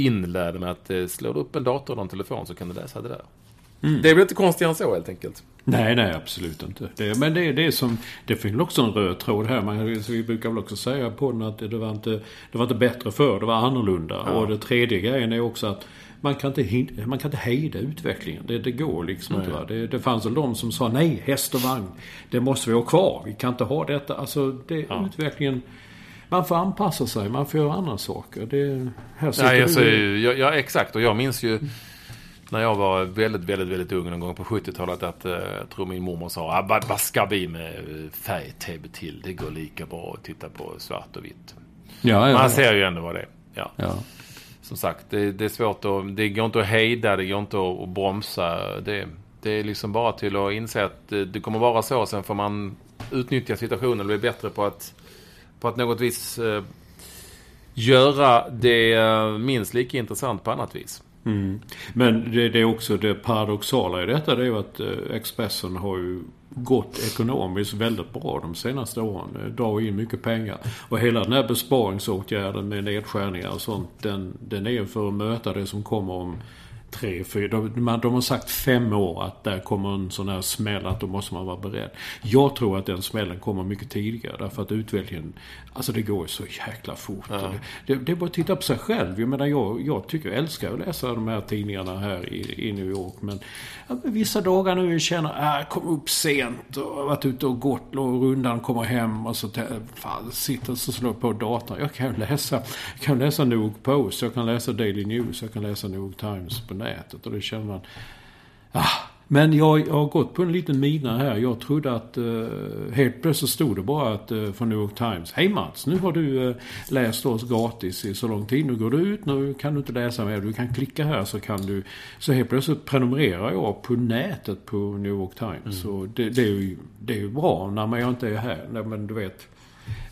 ehm, inlärd med att eh, slår du upp en dator eller en telefon så kan du läsa det där. Mm. Det är väl inte konstigare än så helt enkelt. Nej, nej, absolut inte. Det, men det, det är som... Det finns också en röd tråd här. Man, vi brukar väl också säga på den att det var inte, det var inte bättre förr, det var annorlunda. Ja. Och det tredje grejen är också att man kan inte, man kan inte hejda utvecklingen. Det, det går liksom nej. inte. Det, det fanns väl de som sa nej, häst och vagn. Det måste vi ha kvar. Vi kan inte ha detta. Alltså, det, ja. utvecklingen man får anpassa sig, man får göra andra saker. Det, här Nej, alltså, ja, ja, exakt. Och jag minns ju när jag var väldigt, väldigt, väldigt ung någon gång på 70-talet att eh, jag tror min mormor sa ah, vad, vad ska vi med färg-tv till? Det går lika bra att titta på svart och vitt. Ja, ja, Man ser ju ändå vad det är. Ja. ja. Som sagt, det, det, är svårt att... Det går inte att hejda, det går inte att, att bromsa. Det, det är liksom bara till att inse att det, det kommer vara så. Sen får man utnyttja situationen och bli bättre på att på att något vis eh, göra det eh, minst lika intressant på annat vis. Mm. Men det, det, är också det paradoxala i detta det är ju att eh, Expressen har ju gått ekonomiskt väldigt bra de senaste åren. Eh, drar in mycket pengar. Och hela den här besparingsåtgärden med nedskärningar och sånt den, den är för att möta det som kommer om tre, fyra. De, de har sagt fem år att där kommer en sån här smäll att då måste man vara beredd. Jag tror att den smällen kommer mycket tidigare därför att utvecklingen, alltså det går så jäkla fort. Ja. Det, det, är bara att titta på sig själv. Jag menar jag, jag tycker, jag älskar att läsa de här tidningarna här i, i New York. Men, vissa dagar nu jag känner, äh, jag kom upp sent och varit ute och gått och rundan kommer hem och så fan, sitter och slår på datorn. Jag kan läsa, jag kan läsa New York Post, jag kan läsa Daily News, jag kan läsa New York Times nätet. Och då känner man... Ah, men jag, jag, har gått på en liten mina här. Jag trodde att... Uh, helt plötsligt stod det bara att, uh, från New York Times. Hej Mats, nu har du uh, läst oss gratis i så lång tid. Nu går du ut, nu kan du inte läsa mer. Du kan klicka här så kan du... Så helt plötsligt prenumererar jag på nätet på New York Times. Mm. Så det, det, är ju, det är ju bra när man inte är här. Men du vet...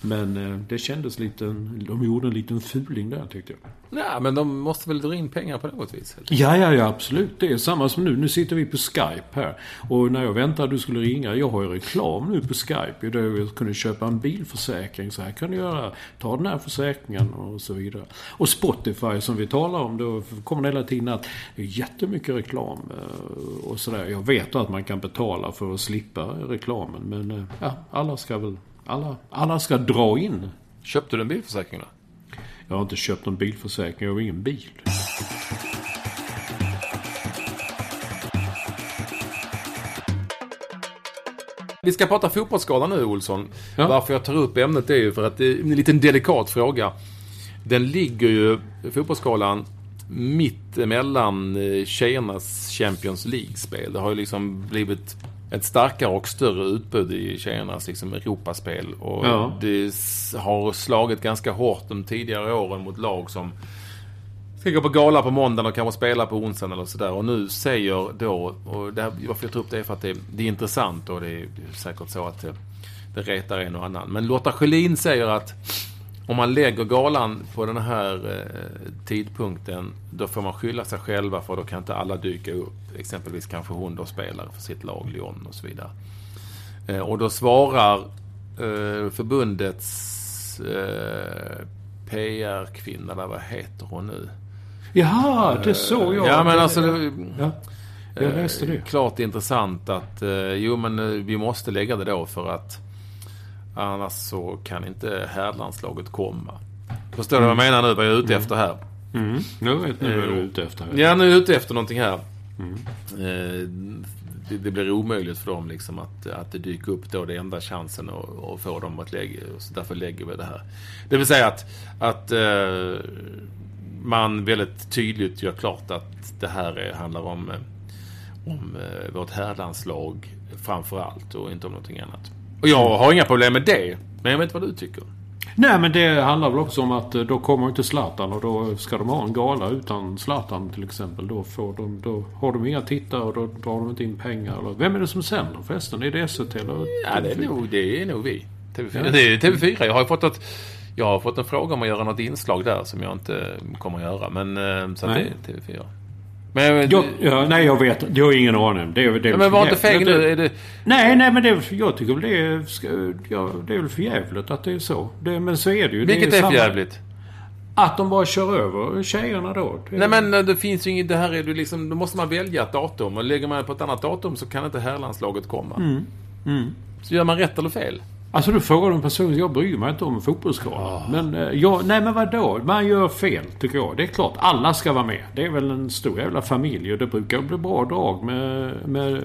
Men eh, det kändes lite... De gjorde en liten fuling där tyckte jag. Nej, men de måste väl dra in pengar på något vis? Ja, ja, ja, absolut. Det är samma som nu. Nu sitter vi på Skype här. Och när jag väntade att du skulle ringa. Jag har ju reklam nu på Skype. Där jag kunde köpa en bilförsäkring. Så här kan du göra. Ta den här försäkringen och så vidare. Och Spotify som vi talar om. Då kommer det hela tiden att det är jättemycket reklam. Eh, och sådär. Jag vet att man kan betala för att slippa reklamen. Men eh, ja, alla ska väl alla, alla ska dra in. Köpte du en bilförsäkring då? Jag har inte köpt någon bilförsäkring. Jag har ingen bil. Vi ska prata fotbollsskada nu, Olsson. Ja. Varför jag tar upp ämnet är ju för att det är en liten delikat fråga. Den ligger ju, fotbollsskalan, mitt emellan eh, tjejernas Champions League-spel. Det har ju liksom blivit ett starkare och större utbud i tjejernas liksom, Europaspel. Och ja. det har slagit ganska hårt de tidigare åren mot lag som ska gå på gala på måndagen och kanske spela på onsdagen eller sådär. Och nu säger då, och det här, varför jag tar upp det är för att det, det är intressant och det är säkert så att det, det retar en och annan. Men Lotta Schelin säger att om man lägger galan på den här eh, tidpunkten, då får man skylla sig själva för då kan inte alla dyka upp. Exempelvis kanske hon då spelar för sitt lag Lyon och så vidare. Eh, och då svarar eh, förbundets PR-kvinna, där, vad heter hon nu? Jaha, det såg jag. Ja, men alltså... Det, ja. Jag läste det. Klart intressant att, jo men vi måste lägga det då för att Annars så kan inte herrlandslaget komma. Förstår du mm. vad jag menar nu? Vad jag är ute efter här? Mm. Jag vet nu vad du är ute efter. Här. Ja, nu är jag ute efter någonting här. Mm. Eh, det, det, blir omöjligt för dem liksom att, att det dyker upp då det enda chansen att, att få dem att lägga. Så därför lägger vi det här. Det vill säga att, att eh, man väldigt tydligt gör klart att det här är, handlar om, om eh, vårt herrlandslag framför allt och inte om någonting annat. Och jag har inga problem med det. Men jag vet vad du tycker. Nej men det handlar väl också om att eh, då kommer inte Zlatan och då ska de ha en gala utan Zlatan till exempel. Då, får de, då har de inga tittare och då drar de inte in pengar. Eller, vem är det som sänder förresten? Är det SVT eller? Ja det är nog, det är nog vi. TV4. Ja. Det är TV4. Jag har fått ett, jag har fått en fråga om att göra något inslag där som jag inte kommer att göra. Men eh, så att det är TV4. Men, jag, ja, nej, jag vet Jag har ingen aning. Det, det, det men var inte feg nu? Nej, nej, men det, jag tycker väl det är... Ja, det är väl för jävligt att det är så. Det, men så är det ju. Vilket det är, är för jävligt? Att de bara kör över tjejerna då. Nej men det finns ju inget, det här är du liksom, då måste man välja ett datum. Och lägger man på ett annat datum så kan inte herrlandslaget komma. Mm. Mm. Så gör man rätt eller fel? Alltså du frågar en person, jag bryr mig inte om fotbollsskador. Oh. Men eh, jag, nej men vadå? Man gör fel tycker jag. Det är klart, alla ska vara med. Det är väl en stor jävla familj och det brukar bli bra drag med, med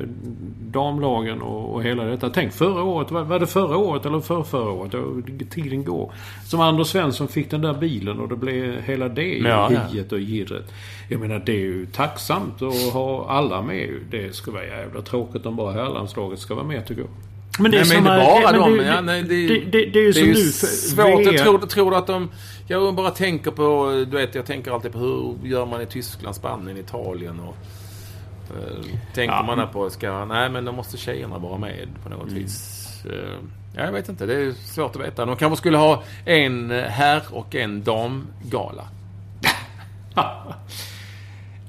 damlagen och, och hela detta. Tänk förra året, var, var det förra året eller för förra året? Tiden går. Som Anders Svensson fick den där bilen och det blev hela det ja, hiet och girret. Jag menar det är ju tacksamt att ha alla med. Det skulle vara jävla tråkigt om bara herrlandslaget ska vara med tycker jag. Men det är nej, men inte bara är, dem. Det, ja, nej, det, det, det, det, är ju som är nu svårt. Jag tror, tror att de... Jag bara tänker på... Du vet, jag tänker alltid på hur gör man i Tyskland, Spanien, Italien och... Uh, tänker ja. man på ska... Nej, men då måste tjejerna vara med på något mm. vis. Uh, jag vet inte. Det är svårt att veta. De kanske skulle ha en herr och en damgala.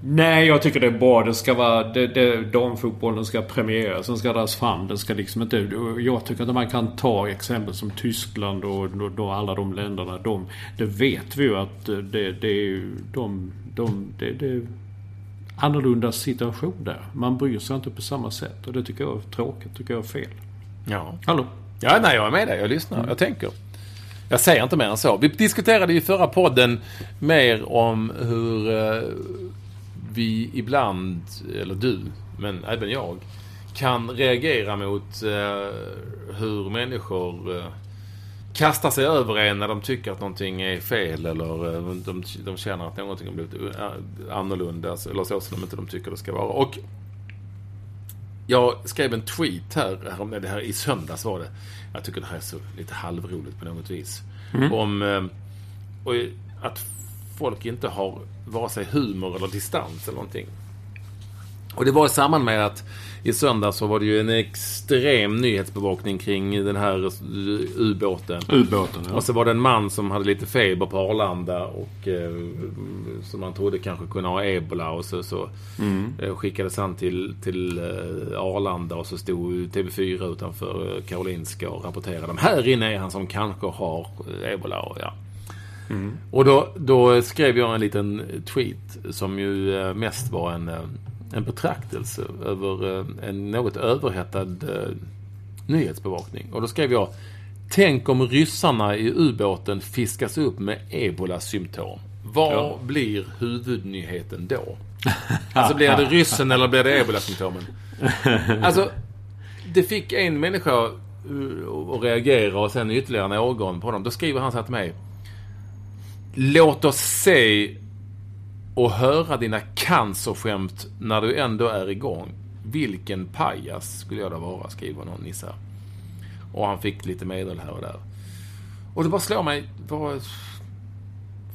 Nej, jag tycker det är bra. Det ska vara... Det, det, damfotbollen ska premieras. Den ska dras fram. Den ska liksom inte... Jag tycker att man kan ta exempel som Tyskland och, och, och alla de länderna. De, det vet vi ju att det, det är ju... De, de, det, det, annorlunda situation där. Man bryr sig inte på samma sätt. Och det tycker jag är tråkigt. tycker jag är fel. Ja. Hallå? Ja, nej, jag är med dig. Jag lyssnar. Jag tänker. Jag säger inte mer än så. Vi diskuterade i förra podden mer om hur eh, vi ibland, eller du, men även jag, kan reagera mot eh, hur människor eh, kastar sig över en när de tycker att någonting är fel eller eh, de, de känner att någonting har blivit eh, annorlunda eller så som de inte de tycker det ska vara. Och jag skrev en tweet här, om det här i söndags var det. Jag tycker det här är så lite halvroligt på något vis. Om eh, att folk inte har vare sig humor eller distans eller någonting. Och det var i samband med att i söndag så var det ju en extrem nyhetsbevakning kring den här ubåten. Ubåten, ja. Och så var det en man som hade lite feber på Arlanda och eh, som man trodde kanske kunde ha ebola och så, så eh, skickades han till, till eh, Arlanda och så stod TV4 utanför eh, Karolinska och rapporterade här inne är han som kanske har ebola. Och, ja. Och då, då skrev jag en liten tweet som ju eh, mest var en, eh, en betraktelse över eh, en något överhettad nyhetsbevakning. Och då skrev jag Tänk om ryssarna i ubåten fiskas upp med ebola-symptom. Vad Ja. blir huvudnyheten då? Alltså blir det ryssen eller blir det ebola-symptomen? Alltså, det fick en människa att reagera och sen ytterligare någon på dem. Då skriver han så här till mig. Låt oss se och höra dina cancerskämt när du ändå är igång. Vilken pajas skulle jag då vara, skriver någon nisse. här. Och han fick lite medel här och där. Och det bara slår mig, var,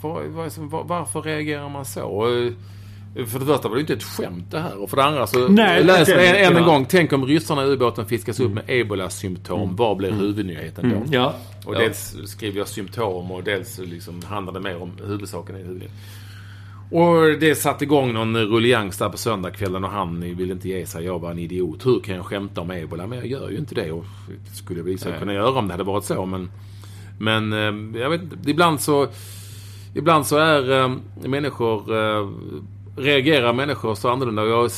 var, var, varför reagerar man så? För det första var det inte ett skämt det här. Och för det andra så Nej, läser jag än en gång. Tänk om ryssarna i ubåten fiskas upp med ebola-symptom. Vad blir huvudnyheten då? Mm. Ja. Och ja. dels skriver jag symptom och dels liksom handlar det mer om huvudsaken i huvudet. Och det satte igång någon rullians där på söndagskvällen och han ville inte ge sig. Jag var en idiot. Hur kan jag skämta om ebola? Men jag gör ju inte det. Och det skulle jag väl sig kunna göra om det hade varit så. Men, men eh, jag vet inte. Ibland så, ibland så är eh, människor... Eh, reagerar människor så annorlunda. Jag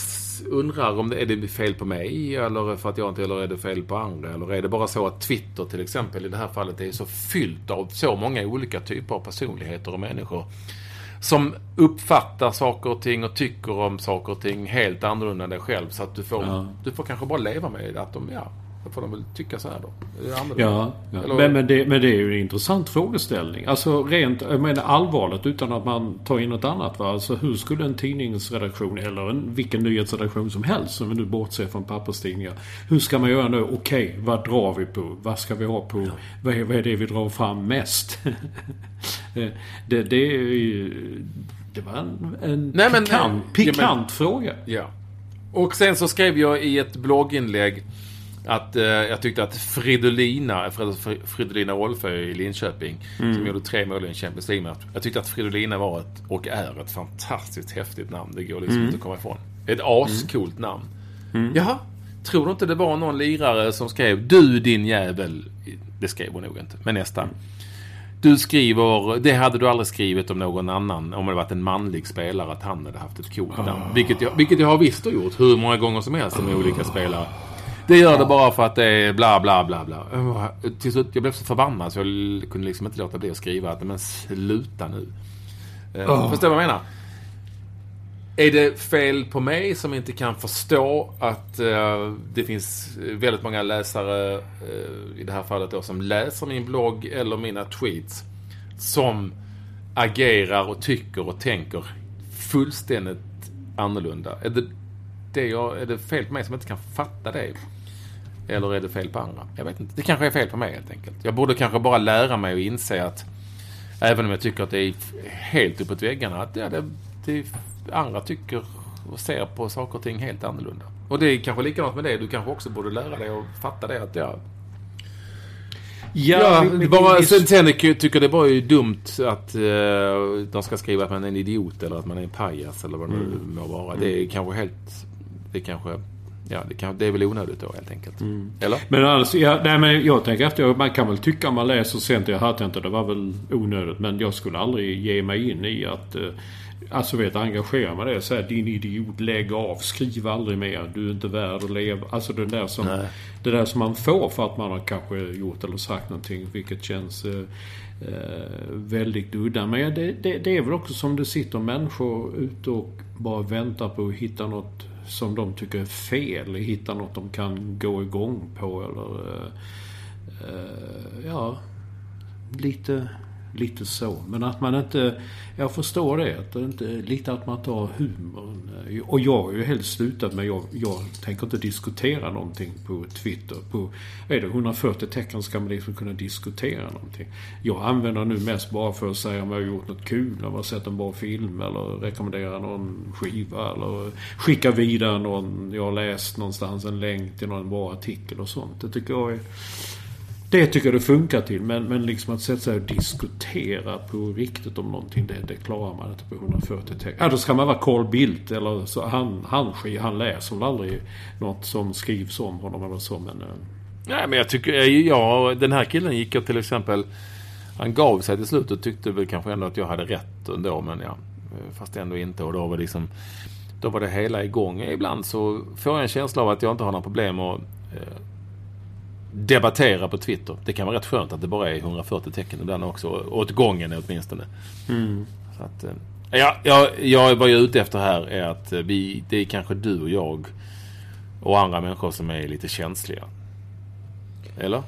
undrar om det är det fel på mig eller för att jag inte... Eller är det fel på andra? Eller är det bara så att Twitter till exempel i det här fallet är så fyllt av så många olika typer av personligheter och människor som uppfattar saker och ting och tycker om saker och ting helt annorlunda än dig själv. Så att du får, Ja. du får kanske bara leva med att de, ja, då får de väl tycka så här då. Ja, ja. Men, men, det, men det är ju en intressant frågeställning. Alltså rent, jag menar allvarligt utan att man tar in något annat. Va? Alltså hur skulle en tidningsredaktion eller en, vilken nyhetsredaktion som helst, om vi nu bortser från papperstidningar. Hur ska man göra nu? Okej, vad drar vi på? Vad ska vi ha på? Vad, är, vad är det vi drar fram mest? Eh, det, det är ju... Det var en, en Nej, men- pikant, ja, men- pikant fråga. Ja. Och sen så skrev jag i ett blogginlägg att eh, jag tyckte att Fridolina, Frid- Fridolina Rolfö i Linköping, som gjorde tre mål i en Champions League-match. Jag tyckte att Fridolina var ett, och är ett fantastiskt häftigt namn. Det går liksom inte att komma ifrån. Ett ascoolt namn. Jaha, tror du inte det var någon lirare som skrev Du din jävel. Det skrev hon nog inte, men nästan. Du skriver, det hade du aldrig skrivit om någon annan, om det varit en manlig spelare, att han hade haft ett coolt namn. Vilket jag, vilket jag har visst och gjort hur många gånger som helst med olika spelare. Det gör det bara för att det är bla bla bla bla. Uh, Till slut, jag blev så förbannad så jag kunde liksom inte låta bli att skriva att men sluta nu. Uh, Förstår du vad jag menar? Är det fel på mig som inte kan förstå att eh, det finns väldigt många läsare, eh, i det här fallet då, som läser min blogg eller mina tweets, som agerar och tycker och tänker fullständigt annorlunda? Är det, det jag, är det fel på mig som inte kan fatta det? Eller är det fel på andra? Jag vet inte. Det kanske är fel på mig helt enkelt. Jag borde kanske bara lära mig och inse att Även om jag tycker att det är helt uppåt väggarna. Att ja, det, det, andra tycker och ser på saker och ting helt annorlunda. Och det är kanske likadant med det. Du kanske också borde lära dig och fatta det. Att ja, ja, bara, vi- sen, sen tycker det bara är dumt att eh, de ska skriva att man är en idiot eller att man är en pajas eller vad det nu må vara. Det är kanske helt... Det kanske... Ja, det, kan, det är väl onödigt då helt enkelt. Eller? Men alltså, ja, nej, men jag tänker efter. Man kan väl tycka om man läser sent. Jag hade inte. Det var väl onödigt. Men jag skulle aldrig ge mig in i att... eh, alltså vet engagera mig det. Säga din idiot, lägg av, skriv aldrig mer, du är inte värd att leva. Alltså det där som, det där som man får för att man har kanske gjort eller sagt någonting, vilket känns eh, eh, väldigt udda. Men det, det, det, är väl också som det sitter människor ute och bara väntar på att hitta något som de tycker är fel. Hitta något de kan gå igång på eller... Eh, eh, ja, lite lite så. Men att man inte... Jag förstår det. Att det inte, lite att man tar humorn. Och jag har ju helt slutat med... Jag, jag tänker inte diskutera någonting på Twitter. På är det 140 tecken ska man liksom kunna diskutera någonting. Jag använder nu mest bara för att säga om jag har gjort något kul. Om jag har sett en bra film eller rekommendera någon skiva. Eller skicka vidare någon jag har läst någonstans en länk till någon bra artikel och sånt. Det tycker jag är det tycker jag det funkar till. Men, men liksom att sätta sig och diskutera på riktigt om någonting. Det, det klarar man inte på 140 tecken. Ja, då ska man vara Carl Bildt eller så. Han, han, han läser väl aldrig något som skrivs om honom eller så. Men. Eh. Nej, men jag tycker... Eh, ja, den här killen gick jag till exempel... Han gav sig till slut och tyckte väl kanske ändå att jag hade rätt ändå. Men ja, eh, fast ändå inte. Och då var det liksom... Då var det hela igång. Ibland så får jag en känsla av att jag inte har några problem att debattera på Twitter. Det kan vara rätt skönt att det bara är 140 tecken ibland också. Åt gången åtminstone. Mm. Så att, eh, ja, ja, jag, vad jag är ute efter här är att eh, vi, det är kanske du och jag och andra människor som är lite känsliga. Eller?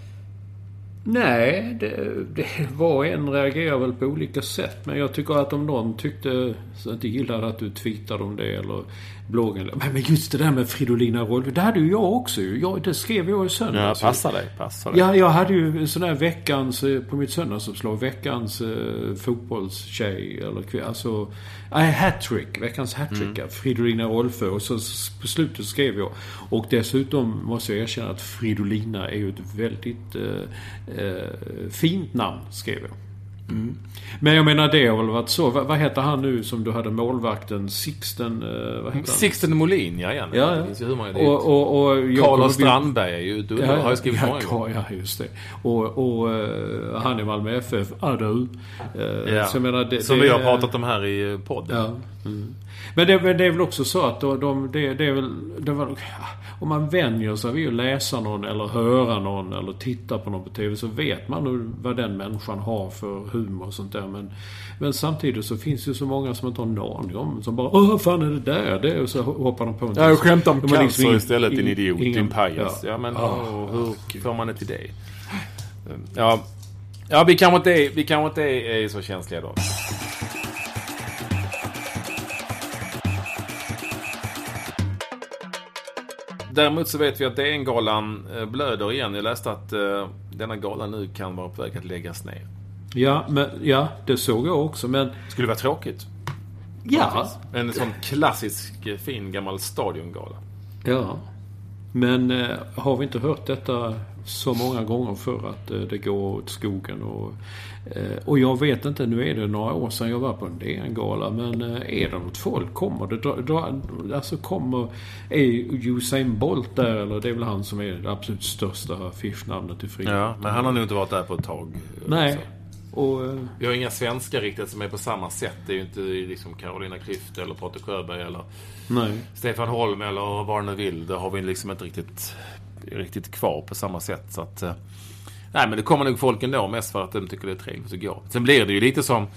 Nej, det, det, var en reagerar väl på olika sätt. Men jag tycker att om någon tyckte så inte gillade att du twittrade om det eller bloggen. Men just det där med Fridolina Rolfö. Det hade ju jag också. Jag, det skrev jag i söndags. Ja, passa dig. Passa dig. Ja, jag hade ju sån där veckans, eh, på mitt söndagsuppslag, veckans eh, fotbollstjej eller alltså, nej, hattrick. Veckans hattrick. Mm. Fridolina Rolfö. Och så på slutet skrev jag. Och dessutom måste jag erkänna att Fridolina är ju ett väldigt eh, eh, fint namn, skrev jag. Mm. Men jag menar det har väl varit så. Vad, heter han nu som du hade målvakten? Sixten... Uh, vad heter Sixten Molin, ja. Ja, Det finns ju hur många och, och, och, Carlos Strandberg är ju du ja, har jag skrivit ja, många gånger. Ja, just det. Och, och uh, han i Malmö FF, Adu. Uh, ja. Så jag menar, det, som det, vi har pratat om här i podden. Ja. Mm. Men det, det, är väl också så att de, de, det, det, är väl... Det var, om man vänjer sig vid att läsa någon eller höra någon eller titta på någon på TV så vet man vad den människan har för humor och sånt där. Men, men samtidigt så finns det ju så många som inte har en aning om. Som bara Åh, vad fan är det där? Det, och så hoppar de på en. Ja, skämta om cancer liksom istället, din idiot, ingen, din pajas. Ja. ja, men oh, hur får man det till det? Ja, ja vi kanske inte är, vi kanske inte är så känsliga då. Däremot så vet vi att DN-galan eh, blöder igen. Jag läste att uh, denna gala nu kan vara på väg att läggas ner. Ja, men, ja det såg jag också, men... Skulle det vara tråkigt? Ja. En sån klassisk, eh, fin gammal stadiongala. Ja. Men eh, har vi inte hört detta så många gånger för att eh, det går åt skogen och Eh, och jag vet inte, nu är det några år sedan jag var på en DN-gala, men eh, är det något folk? Kommer det? Då, alltså kommer... Är Usain Bolt där eller? Det är väl han som är det absolut största affischnamnet i friidrott. Ja, men han har nog inte varit där på ett tag. Nej. Och, eh, Vi har inga svenskar riktigt som är på samma sätt. Det är ju inte liksom Carolina Klüft eller Patrik Sjöberg eller nej. Stefan Holm eller vad nu vill. Det har vi liksom inte riktigt, riktigt kvar på samma sätt. Så att, Nej, men det kommer nog folk ändå mest för att de tycker det är trevligt att gå. Sen blir det ju lite som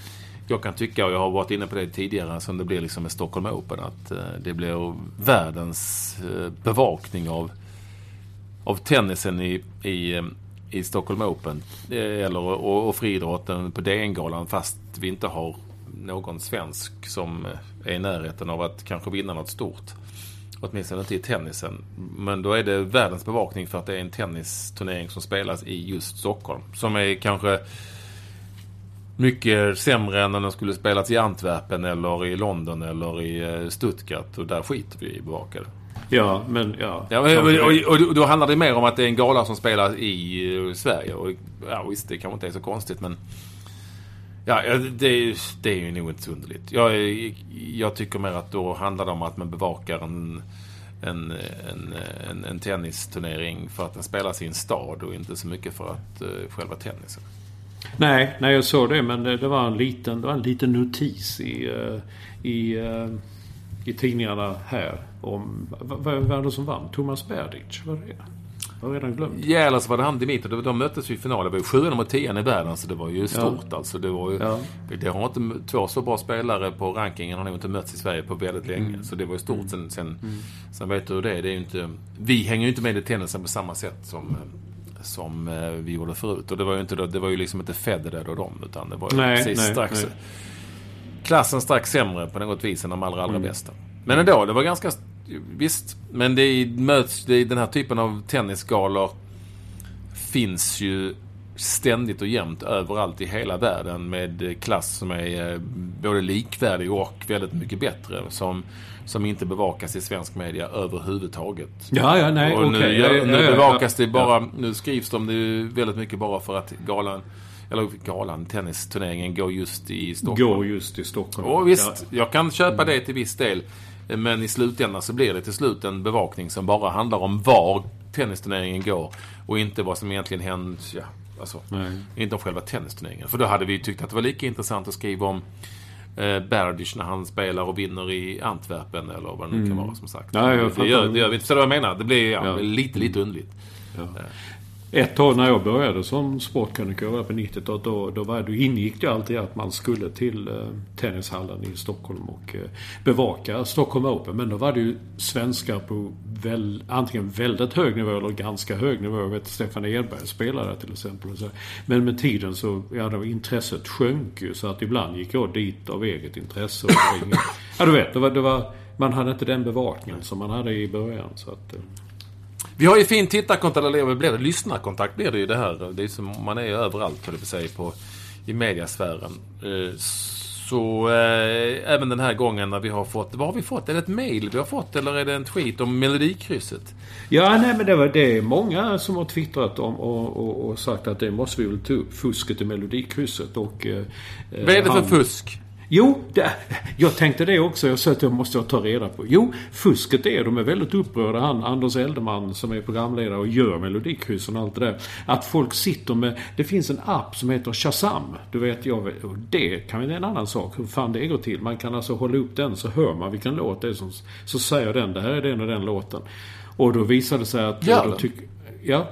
jag kan tycka, och jag har varit inne på det tidigare, som det blir liksom med Stockholm Open. Att eh, det blir världens eh, bevakning av, av tennisen i, i, eh, i Stockholm Open. Eller, och, och friidrotten på DN-galan fast vi inte har någon svensk som är i närheten av att kanske vinna något stort. Åtminstone inte i tennisen. Men då är det världens bevakning för att det är en tennisturnering som spelas i just Stockholm. Som är kanske mycket sämre än om den skulle spelas i Antwerpen eller i London eller i eh, Stuttgart. Och där skiter vi i bevakade. Ja, men ja. ja och, och, och, då handlar det mer om att det är en gala som spelas i eh, Sverige. Och, ja, visst, det kanske inte är så konstigt men Ja, det, det är ju nog inte så underligt. Jag, jag tycker mer att då handlar det om att man bevakar en, en, en, en, en tennisturnering för att den spelas i en stad och inte så mycket för att uh, själva tennisen. Nej, nej jag såg det men det, det, var en liten, det var en liten notis i, uh, i, uh, i tidningarna här om... Vad var det som vann? Thomas Berdych, Var det jag har redan glömt. Ja, eller så var det han Dimitri. De möttes ju i finalen. Det var ju sjuan mot tian i världen, så det var ju stort ja. alltså. Det var ju... Ja. Det har inte... Två så bra spelare på rankingen har nog inte mötts i Sverige på väldigt länge. Mm. Så det var ju stort. Sen, sen, mm. sen vet du hur det är. Det är ju inte... Vi hänger ju inte med i tennisen på samma sätt som som eh, vi gjorde förut. Och det var ju, inte, det var ju liksom inte Federer och dem, utan det var ju nej, precis nej, strax... Nej. Klassen strax sämre på något vis än de allra, allra mm. bästa. Men ändå, det var ganska visst, men det möts, det, den här typen av tennisgalor finns ju ständigt och jämt överallt i hela världen med klass som är eh, både likvärdig och väldigt mycket bättre. Som, som inte bevakas i svensk media överhuvudtaget. Ja, ja, nej, och nu, okay. ja, nu ja, bevakas det bara, nu skrivs om det väldigt mycket bara för att galan eller galan, tennisturneringen går just i Stockholm. Går just i Stockholm. Och visst, jag kan köpa det till viss del. Men i slutändan så blir det till slut en bevakning som bara handlar om var tennisturneringen går och inte vad som egentligen händer. Ja, alltså, inte om själva tennisturneringen. För då hade vi tyckt att det var lika intressant att skriva om eh, Berdych när han spelar och vinner i Antwerpen eller vad det nu kan mm. vara som sagt. Ja, jag det, gör, det gör vi inte. Så vad jag menar. Det blir ja, ja. lite, lite underligt. Ja. Ett tag när jag började som sportkrönikör på 90-talet då, då, var, då ingick det alltid att man skulle till eh, tennishallen i Stockholm och eh, bevaka Stockholm Open. Men då var det ju svenskar på väl, antingen väldigt hög nivå eller ganska hög nivå. Jag vet Stefan Edberg spelade till exempel. Så. Men med tiden så, ja, det intresset sjönk ju så att ibland gick jag dit av eget intresse. Och ja, du vet, det var, det var, man hade inte den bevakningen som man hade i början. Så att, eh. Vi har ju fin tittarkontakt, eller blir det lyssnarkontakt blir det ju det här. Det är som, man är ju överallt, höll jag på, i mediasfären. Eh, så eh, även den här gången när vi har fått, vad har vi fått? Är det ett mail vi har fått eller är det en tweet om Melodikrysset? Ja, nej men det, var, det är många som har twittrat om och, och, och sagt att det måste vi väl ta upp, fusket i Melodikrysset och... Eh, vad är det för han, fusk? Jo, det, jag tänkte det också. Jag sa att det måste jag ta reda på. Jo, fusket är, de är väldigt upprörda. Han, Anders Eldeman som är programledare och gör Melodikryssen och allt det där. Att folk sitter med, det finns en app som heter Shazam. Du vet, jag och det kan vara en annan sak. Hur fan det går till. Man kan alltså hålla upp den så hör man vilken låt det är som, så säger den, det här är den och den låten. Och då visade det sig att... Ja, då tyck, ja,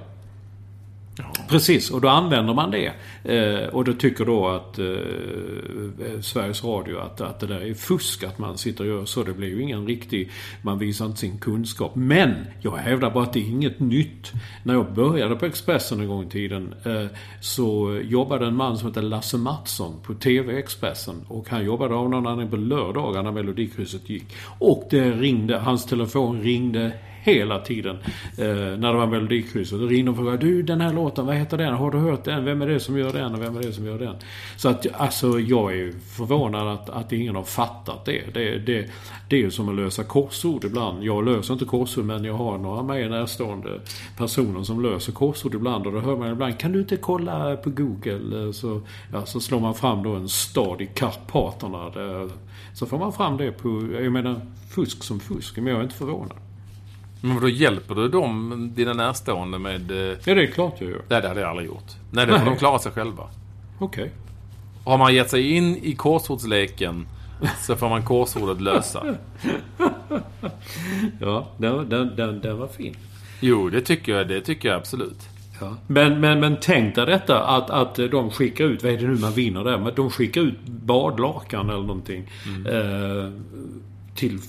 Precis, och då använder man det. Eh, och då tycker då att eh, Sveriges Radio att, att det där är fusk att man sitter och gör så. Det blir ju ingen riktig... Man visar inte sin kunskap. Men jag hävdar bara att det är inget nytt. När jag började på Expressen en gång i tiden eh, så jobbade en man som hette Lasse Mattsson på TV Expressen. Och han jobbade av någon anledning på lördagar när Melodikrysset gick. Och det ringde, hans telefon ringde hela tiden. Eh, när det var Melodikrysset. Då ringde de och frågade Du den här låten, vad heter den? Har du hört den? Vem är det som gör den? Och vem är det som gör den? Så att alltså jag är förvånad att, att ingen har fattat det. Det, det. det är ju som att lösa korsord ibland. Jag löser inte korsord men jag har några mig närstående personer som löser korsord ibland. Och då hör man ibland Kan du inte kolla på Google? Eh, så, ja, så slår man fram då en stad i Karpaterna. Där, så får man fram det på, jag menar, fusk som fusk. Men jag är inte förvånad. Men då hjälper du dem, dina närstående med... Eh, ja, det är klart jag gör. Nej, det hade jag aldrig gjort. Nej, det får de klara sig själva. Okej. Okay. Har man gett sig in i korsordsleken så får man korsordet lösa. ja, den, den, den, den var fin. Jo, det tycker jag, det tycker jag absolut. Ja. Men, men, men tänk dig detta att, att de skickar ut, vad är det nu man vinner där? Men de skickar ut badlakan eller någonting. Mm. Eh, till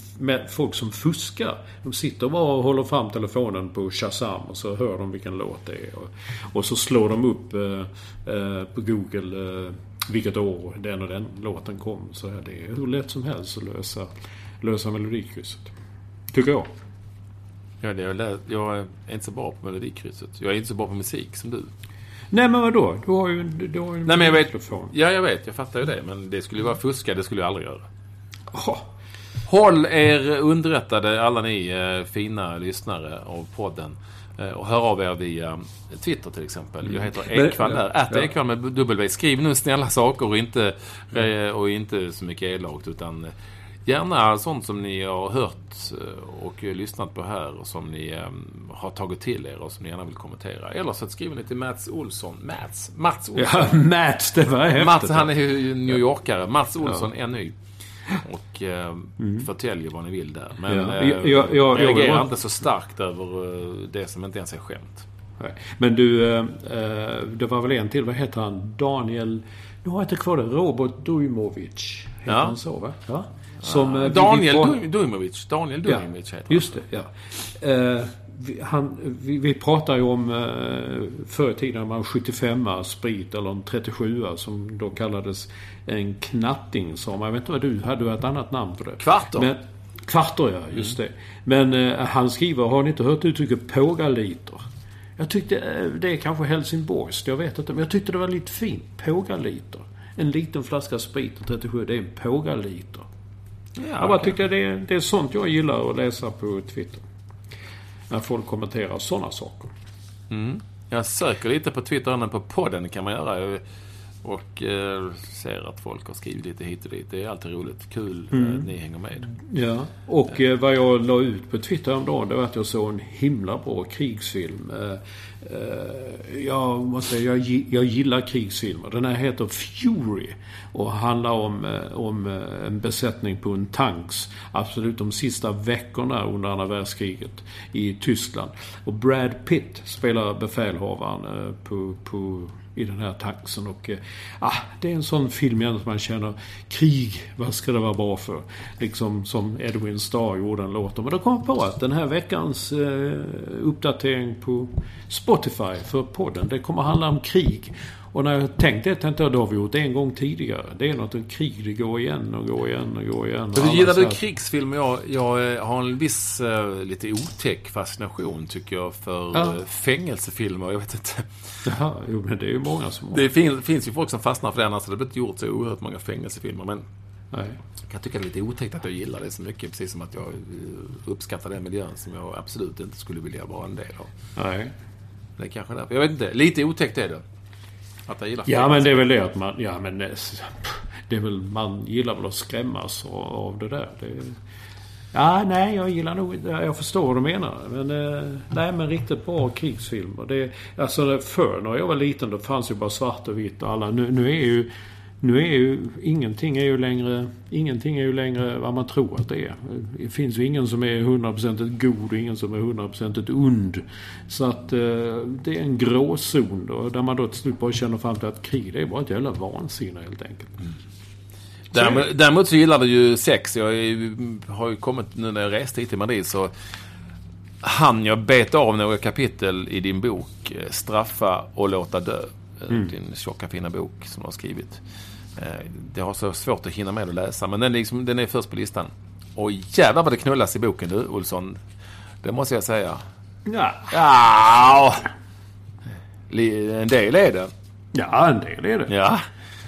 folk som fuskar. De sitter bara och håller fram telefonen på Shazam och så hör de vilken låt det är. Och, och så slår de upp eh, eh, på Google eh, vilket år den och den låten kom. Så är det hur lätt som helst att lösa, lösa Melodikrysset. Tycker jag. Ja, det är, jag är inte så bra på Melodikrysset. Jag är inte så bra på musik som du. Nej men vadå? Du har ju, du har ju en Nej, men jag vet, Ja, jag vet. Jag fattar ju det. Men det skulle ju vara fuska. Det skulle jag aldrig göra. Oh. Håll er underrättade alla ni eh, fina lyssnare av podden. Eh, och hör av er via Twitter till exempel. Jag heter mm. Ekvall där. Ät ja. Ekvall med W. Skriv nu snälla saker och inte, och inte så mycket elakt utan Gärna sånt som ni har hört eh, och lyssnat på här och som ni har tagit till er och som ni gärna vill kommentera. Eller så skriver ni till Mats Olsson. Mats? Mats Olsson. Ja, Mats, det var häftigt. Mats, han är ju New Yorkare. Mats Olsson, ja. NY. Och eh, mm. förtäljer vad ni vill där. Men ja. eh, jag, jag, jag, reagerar inte så starkt över eh, det som inte ens är skämt. Men du, eh, eh, det var väl en till. Vad heter han? Daniel... Nu har jag inte kvar det. Robert Dujmovic. Heter ja. han så va? Ja. Som, ah, Daniel vi, Dujmovic. Daniel Dujmovic ja, heter han. Just det, ja. Vi, han, vi, vi pratar ju om uh, förr i tiden man 75 sprit eller en 37 som då kallades en knatting sa man. Jag vet inte vad du hade, du ett annat namn på det? Kvarter. Men, kvarter ja, just mm. det. Men uh, han skriver, har ni inte hört uttrycket pågaliter? Jag tyckte, det är kanske Helsingborgs, jag vet inte. Men jag tyckte det var lite fint. Pågaliter. En liten flaska sprit och 37, det är en pågaliter. Ja, jag bara okay. tyckte det, är, det är sånt jag gillar att läsa på Twitter. När folk kommenterar sådana saker. Mm. Jag söker lite på Twitter, på podden kan man göra. Och eh, ser att folk har skrivit lite hit och dit. Det är alltid roligt. Kul mm. att ni hänger med. Ja, och eh, vad jag la ut på Twitter häromdagen det var att jag såg en himla bra krigsfilm. Eh, eh Eh, jag måste säga, jag, jag gillar krigsfilmer. Den här heter Fury och handlar om, eh, om eh, en besättning på en tanks. Absolut de sista veckorna under andra världskriget i Tyskland. Och Brad Pitt spelar befälhavaren på, på i den här taxen. Och, ah, det är en sån film igen som man känner, krig, vad ska det vara bra för? Liksom som Edwin Starr gjorde en låt om. Men då kom jag på att den här veckans eh, uppdatering på Spotify för podden, det kommer handla om krig. Och när jag tänkte det tänkte jag, då har vi gjort det en gång tidigare. Det är något, ett krig, det går igen och går igen och går igen. Du gillar du krigsfilmer? Jag, jag eh, har en viss, uh, lite otäck fascination tycker jag för ja. Uh, fängelsefilmer. Jag vet inte. Jaha, jo men det är ju många som har. Det fin, finns ju folk som fastnar för det, annars hade det inte gjort så oerhört många fängelsefilmer. Men Nej. Jag kan tycka det är lite otäckt att jag gillar det så mycket. Precis som att jag uppskattar den miljön som jag absolut inte skulle vilja vara en del av. Nej. Det är kanske därför. Jag vet inte. Lite otäckt är det. Att jag gillar Ja, men det är väl det att man... Ja, men... Det är väl... Man gillar väl att skrämmas av det där. Det, ja, nej, jag gillar nog... Jag förstår vad du menar. Men... Eh, nej, men riktigt bra krigsfilmer. Det, alltså förr när jag var liten då fanns ju bara svart och vitt och alla... Nu, nu är ju nu är ju ingenting är ju längre, ingenting är ju längre vad man tror att det är. Det finns ju ingen som är 100% god och ingen som är 100% ond. Så att eh, det är en gråzon då, där man då till slut bara känner fram till att krig det är bara ett jävla vansinne helt enkelt. Mm. Däremot, däremot så gillar du ju sex. Jag har ju kommit nu när jag reste hit till Madrid så han jag beta av några kapitel i din bok eh, Straffa och låta dö. Mm. Din tjocka fina bok som du har skrivit. Eh, det har så svårt att hinna med att läsa, men den, liksom, den är först på listan. Och jävlar vad det knullas i boken du, Olsson. Det måste jag säga. Ja. ja. En del är det. Ja, en del är det. Ja.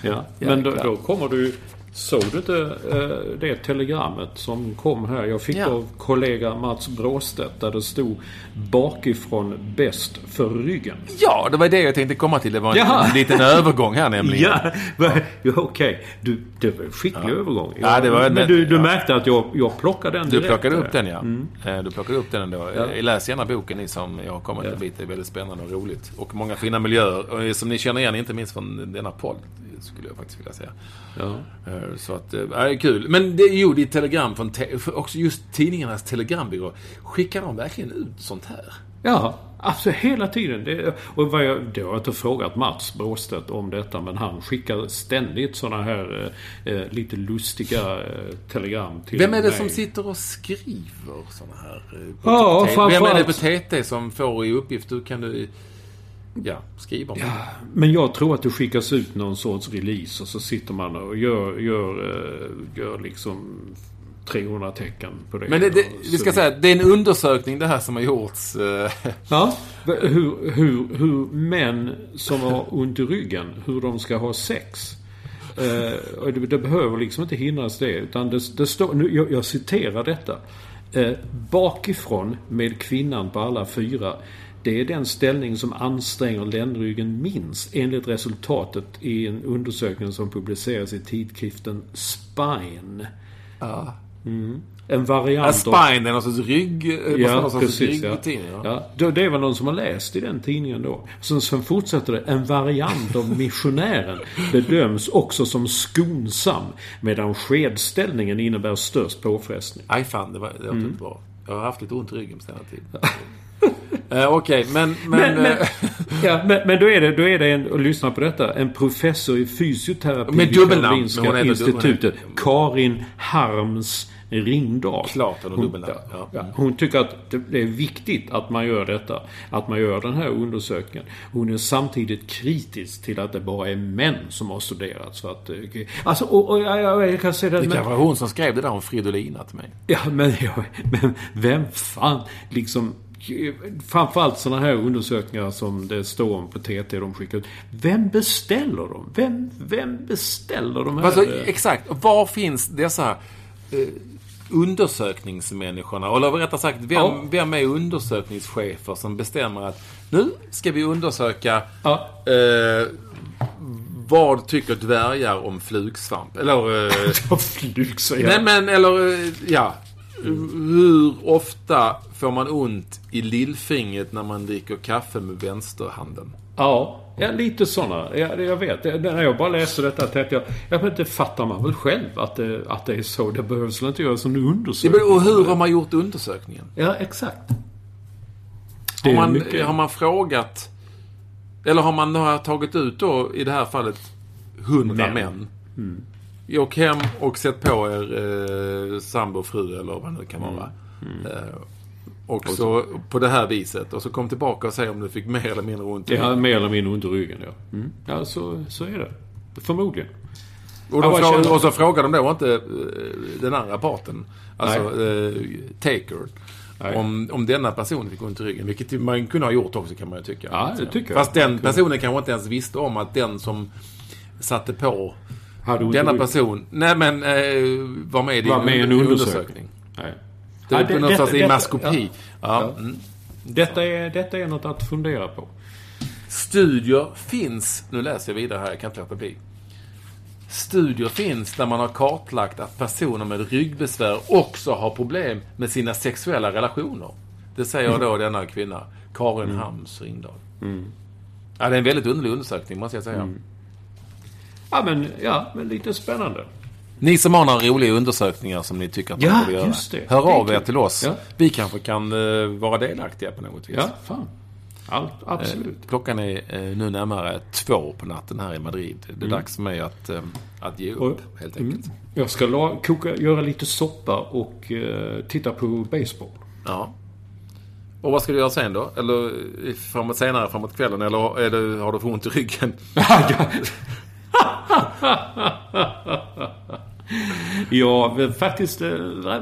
ja. Men då, då kommer du Såg du inte eh, det telegrammet som kom här? Jag fick ja. av kollega Mats Bråstedt där det stod bakifrån bäst för ryggen. Ja, det var det jag tänkte komma till. Det var en, ja. en liten övergång här nämligen. Ja, ja okej. Okay. Du, det var en skicklig ja. övergång. Ja, det var Men du, du märkte att jag, jag plockade den direkt. Du plockade upp den ja. Mm. Eh, du plockade upp den ändå. Ja. Läs gärna boken ni som jag har kommit ja. en bit. Det är väldigt spännande och roligt. Och många fina miljöer. Som ni känner igen, inte minst från denna podd. Skulle jag faktiskt vilja säga. Ja. Eh, så att, äh, det är kul. Men det, jo, det är telegram från, te också just tidningarnas telegrambyrå. Skickar de verkligen ut sånt här? Ja, alltså hela tiden. Det, och vad jag, det har jag inte frågat Mats Bråstedt om detta, men han skickar ständigt såna här eh, lite lustiga eh, telegram till Vem är det mig. som sitter och skriver såna här? Eh, ja, framförallt. Vem är det på TT som får i uppgift? Du kan du ja, skriva om ja, Men jag tror att det skickas ut någon sorts release och så sitter man och gör, gör, eh, gör liksom 300 tecken på det. Men det, det, vi ska säga det är en undersökning det här som har gjorts. Eh. Ja, hur, hur, hur män som har ont i ryggen, hur de ska ha sex. Eh, det, det, behöver liksom inte hindras det. Utan det, det står, nu, jag, jag citerar detta. Eh, bakifrån med kvinnan på alla fyra det är den ställning som anstränger ländryggen minst enligt resultatet i en undersökning som publiceras i tidskriften Spine. Ja. En variant A spine är någon sorts rygg... Ja, någon sorts precis. Ja. ja. Ja, det- det var någon som har läst i den tidningen då. Sen, sen fortsätter det. En variant av missionären bedöms också som skonsam medan skedställningen innebär störst påfrestning. Aj fan, det var, det var Mm. inte bra. Jag har haft lite ont i ryggen på senare tid. Eh, Okej, men... men, Men, men, eh, ja, men, men då är det, då är det en, och lyssna på detta, en professor i fysioterapi Med vid dubbelnamn, Karolinska hon heter- institutet. Karin Harms Ringdahl. Klart hon Hon, ja, ja. hon tycker att det- är viktigt att man gör detta. Att man gör den här undersökningen. Hon är samtidigt kritisk till att det bara är män som har studerats. För att, eh, alltså, och, och, jag, jag, kan säga det, det kanske var hon som skrev det där om Fridolina till mig. Ja, men, ja, men vem fan liksom... Framförallt sådana här undersökningar som det står om på TT de skickar ut. Vem beställer dem? Vem, vem beställer de här? Alltså, eh, exakt. Var finns dessa eh, undersökningsmänniskorna? Eller rättare sagt, vem, Ja. vem är undersökningschefer som bestämmer att nu ska vi undersöka Ja. eh, vad tycker dvärgar om flugsvamp? Eller... Eh, säger Nej men eller eh, ja. Hur ofta får man ont i lillfingret när man dricker kaffe med vänsterhanden? Ja, ja lite sådana. Jag, jag vet. Det- När jag bara läste detta tänkte jag... Jag vet inte, fattar man väl själv att det, att det är så? Det behövs väl inte göras en undersökning? men, Och hur har man gjort undersökningen? Ja, exakt. Har Det man, mycket- har man frågat... Eller har man har tagit ut då i det här fallet hundra Män. män? Mm. Åk hem och sätt på er eh, sambo, fru eller vad det nu kan Mm. vara. Eh, och så på det här viset. Och så kom tillbaka och säg om du fick mer eller mindre ont i Ja, ryggen. mer eller mindre under ryggen, ja. Mm. Ja, så, så är det. Förmodligen. Och, Ja, vad frågar, känner- och så frågar de då inte eh, den andra parten, alltså eh, taker, Nej. om, om denna person fick ont i ryggen. Vilket man kunde ha gjort också kan man ju tycka. Ja, det tycker jag. Fast den personen kanske inte ens visste om att den som satte på ont i denna ryggen. person, nej men eh, var med i Var med en under- undersökning. Nej. Det är Ja, det- någon detta- sorts detta- imaskopi. Ja. Ja. Mm. Detta är, detta är något att fundera på. Studier finns, nu läser jag vidare här, jag kan inte låta bli. Studier finns där man har kartlagt att personer med ryggbesvär också har problem med sina sexuella relationer. Det säger då denna kvinna, Karin Hams Ringdahl. Ja, det är en väldigt underlig undersökning, måste jag säga. Ja, men, ja, men lite spännande. Ni som har några roliga undersökningar som ni tycker att man Ja, borde göra. just det. Hör Det av er till oss. Ja. Vi kanske kan eh, vara delaktiga på något vis. Ja, fan. Allt, absolut. Klockan är eh, nu närmare två på natten här i Madrid. Det är dags för mig att, eh, att ge upp, Och- helt mm. enkelt. Jag ska la, koka, göra lite soppa och eh, titta på baseball. Ja. Och vad ska du göra sen då? Eller eh, framåt senare, framåt kvällen? Eller är det, har du för ont i ryggen? Har faktiskt eh,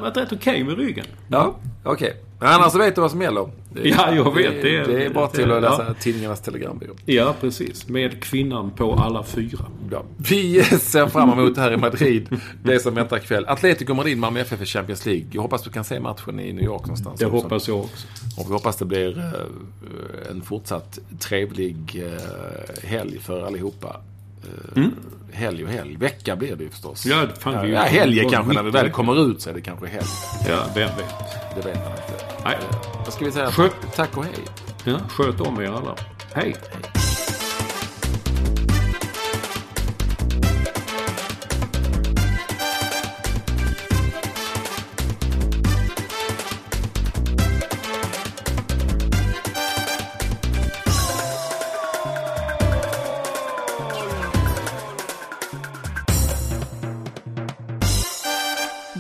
varit rätt okej med ryggen. Ja, okej. Annars så vet du vad som gäller. Det, Ja, jag vet. Det, Det är- det är bara till det- att läsa ja. tidningarnas telegrambyrå. Ja, precis. Med kvinnan på alla fyra. Ja. Vi ser fram emot här i Madrid det som väntar ikväll. Atletico Madrid, Malmö FF i Champions League. Jag hoppas du kan se matchen i New York någonstans. Det också. hoppas jag också. Och vi hoppas det blir eh, en fortsatt trevlig eh, helg för allihopa. Eh, Helg och helg. Vecka blir det ju förstås. Ja, fan, ja, ja, helg kanske när i väl kommer ut så är det kanske helg. Ja, vem vet. Det vet man inte. Nej. Då ska vi säga Sköt- tack och hej. Ja, sköt om er alla. Hej!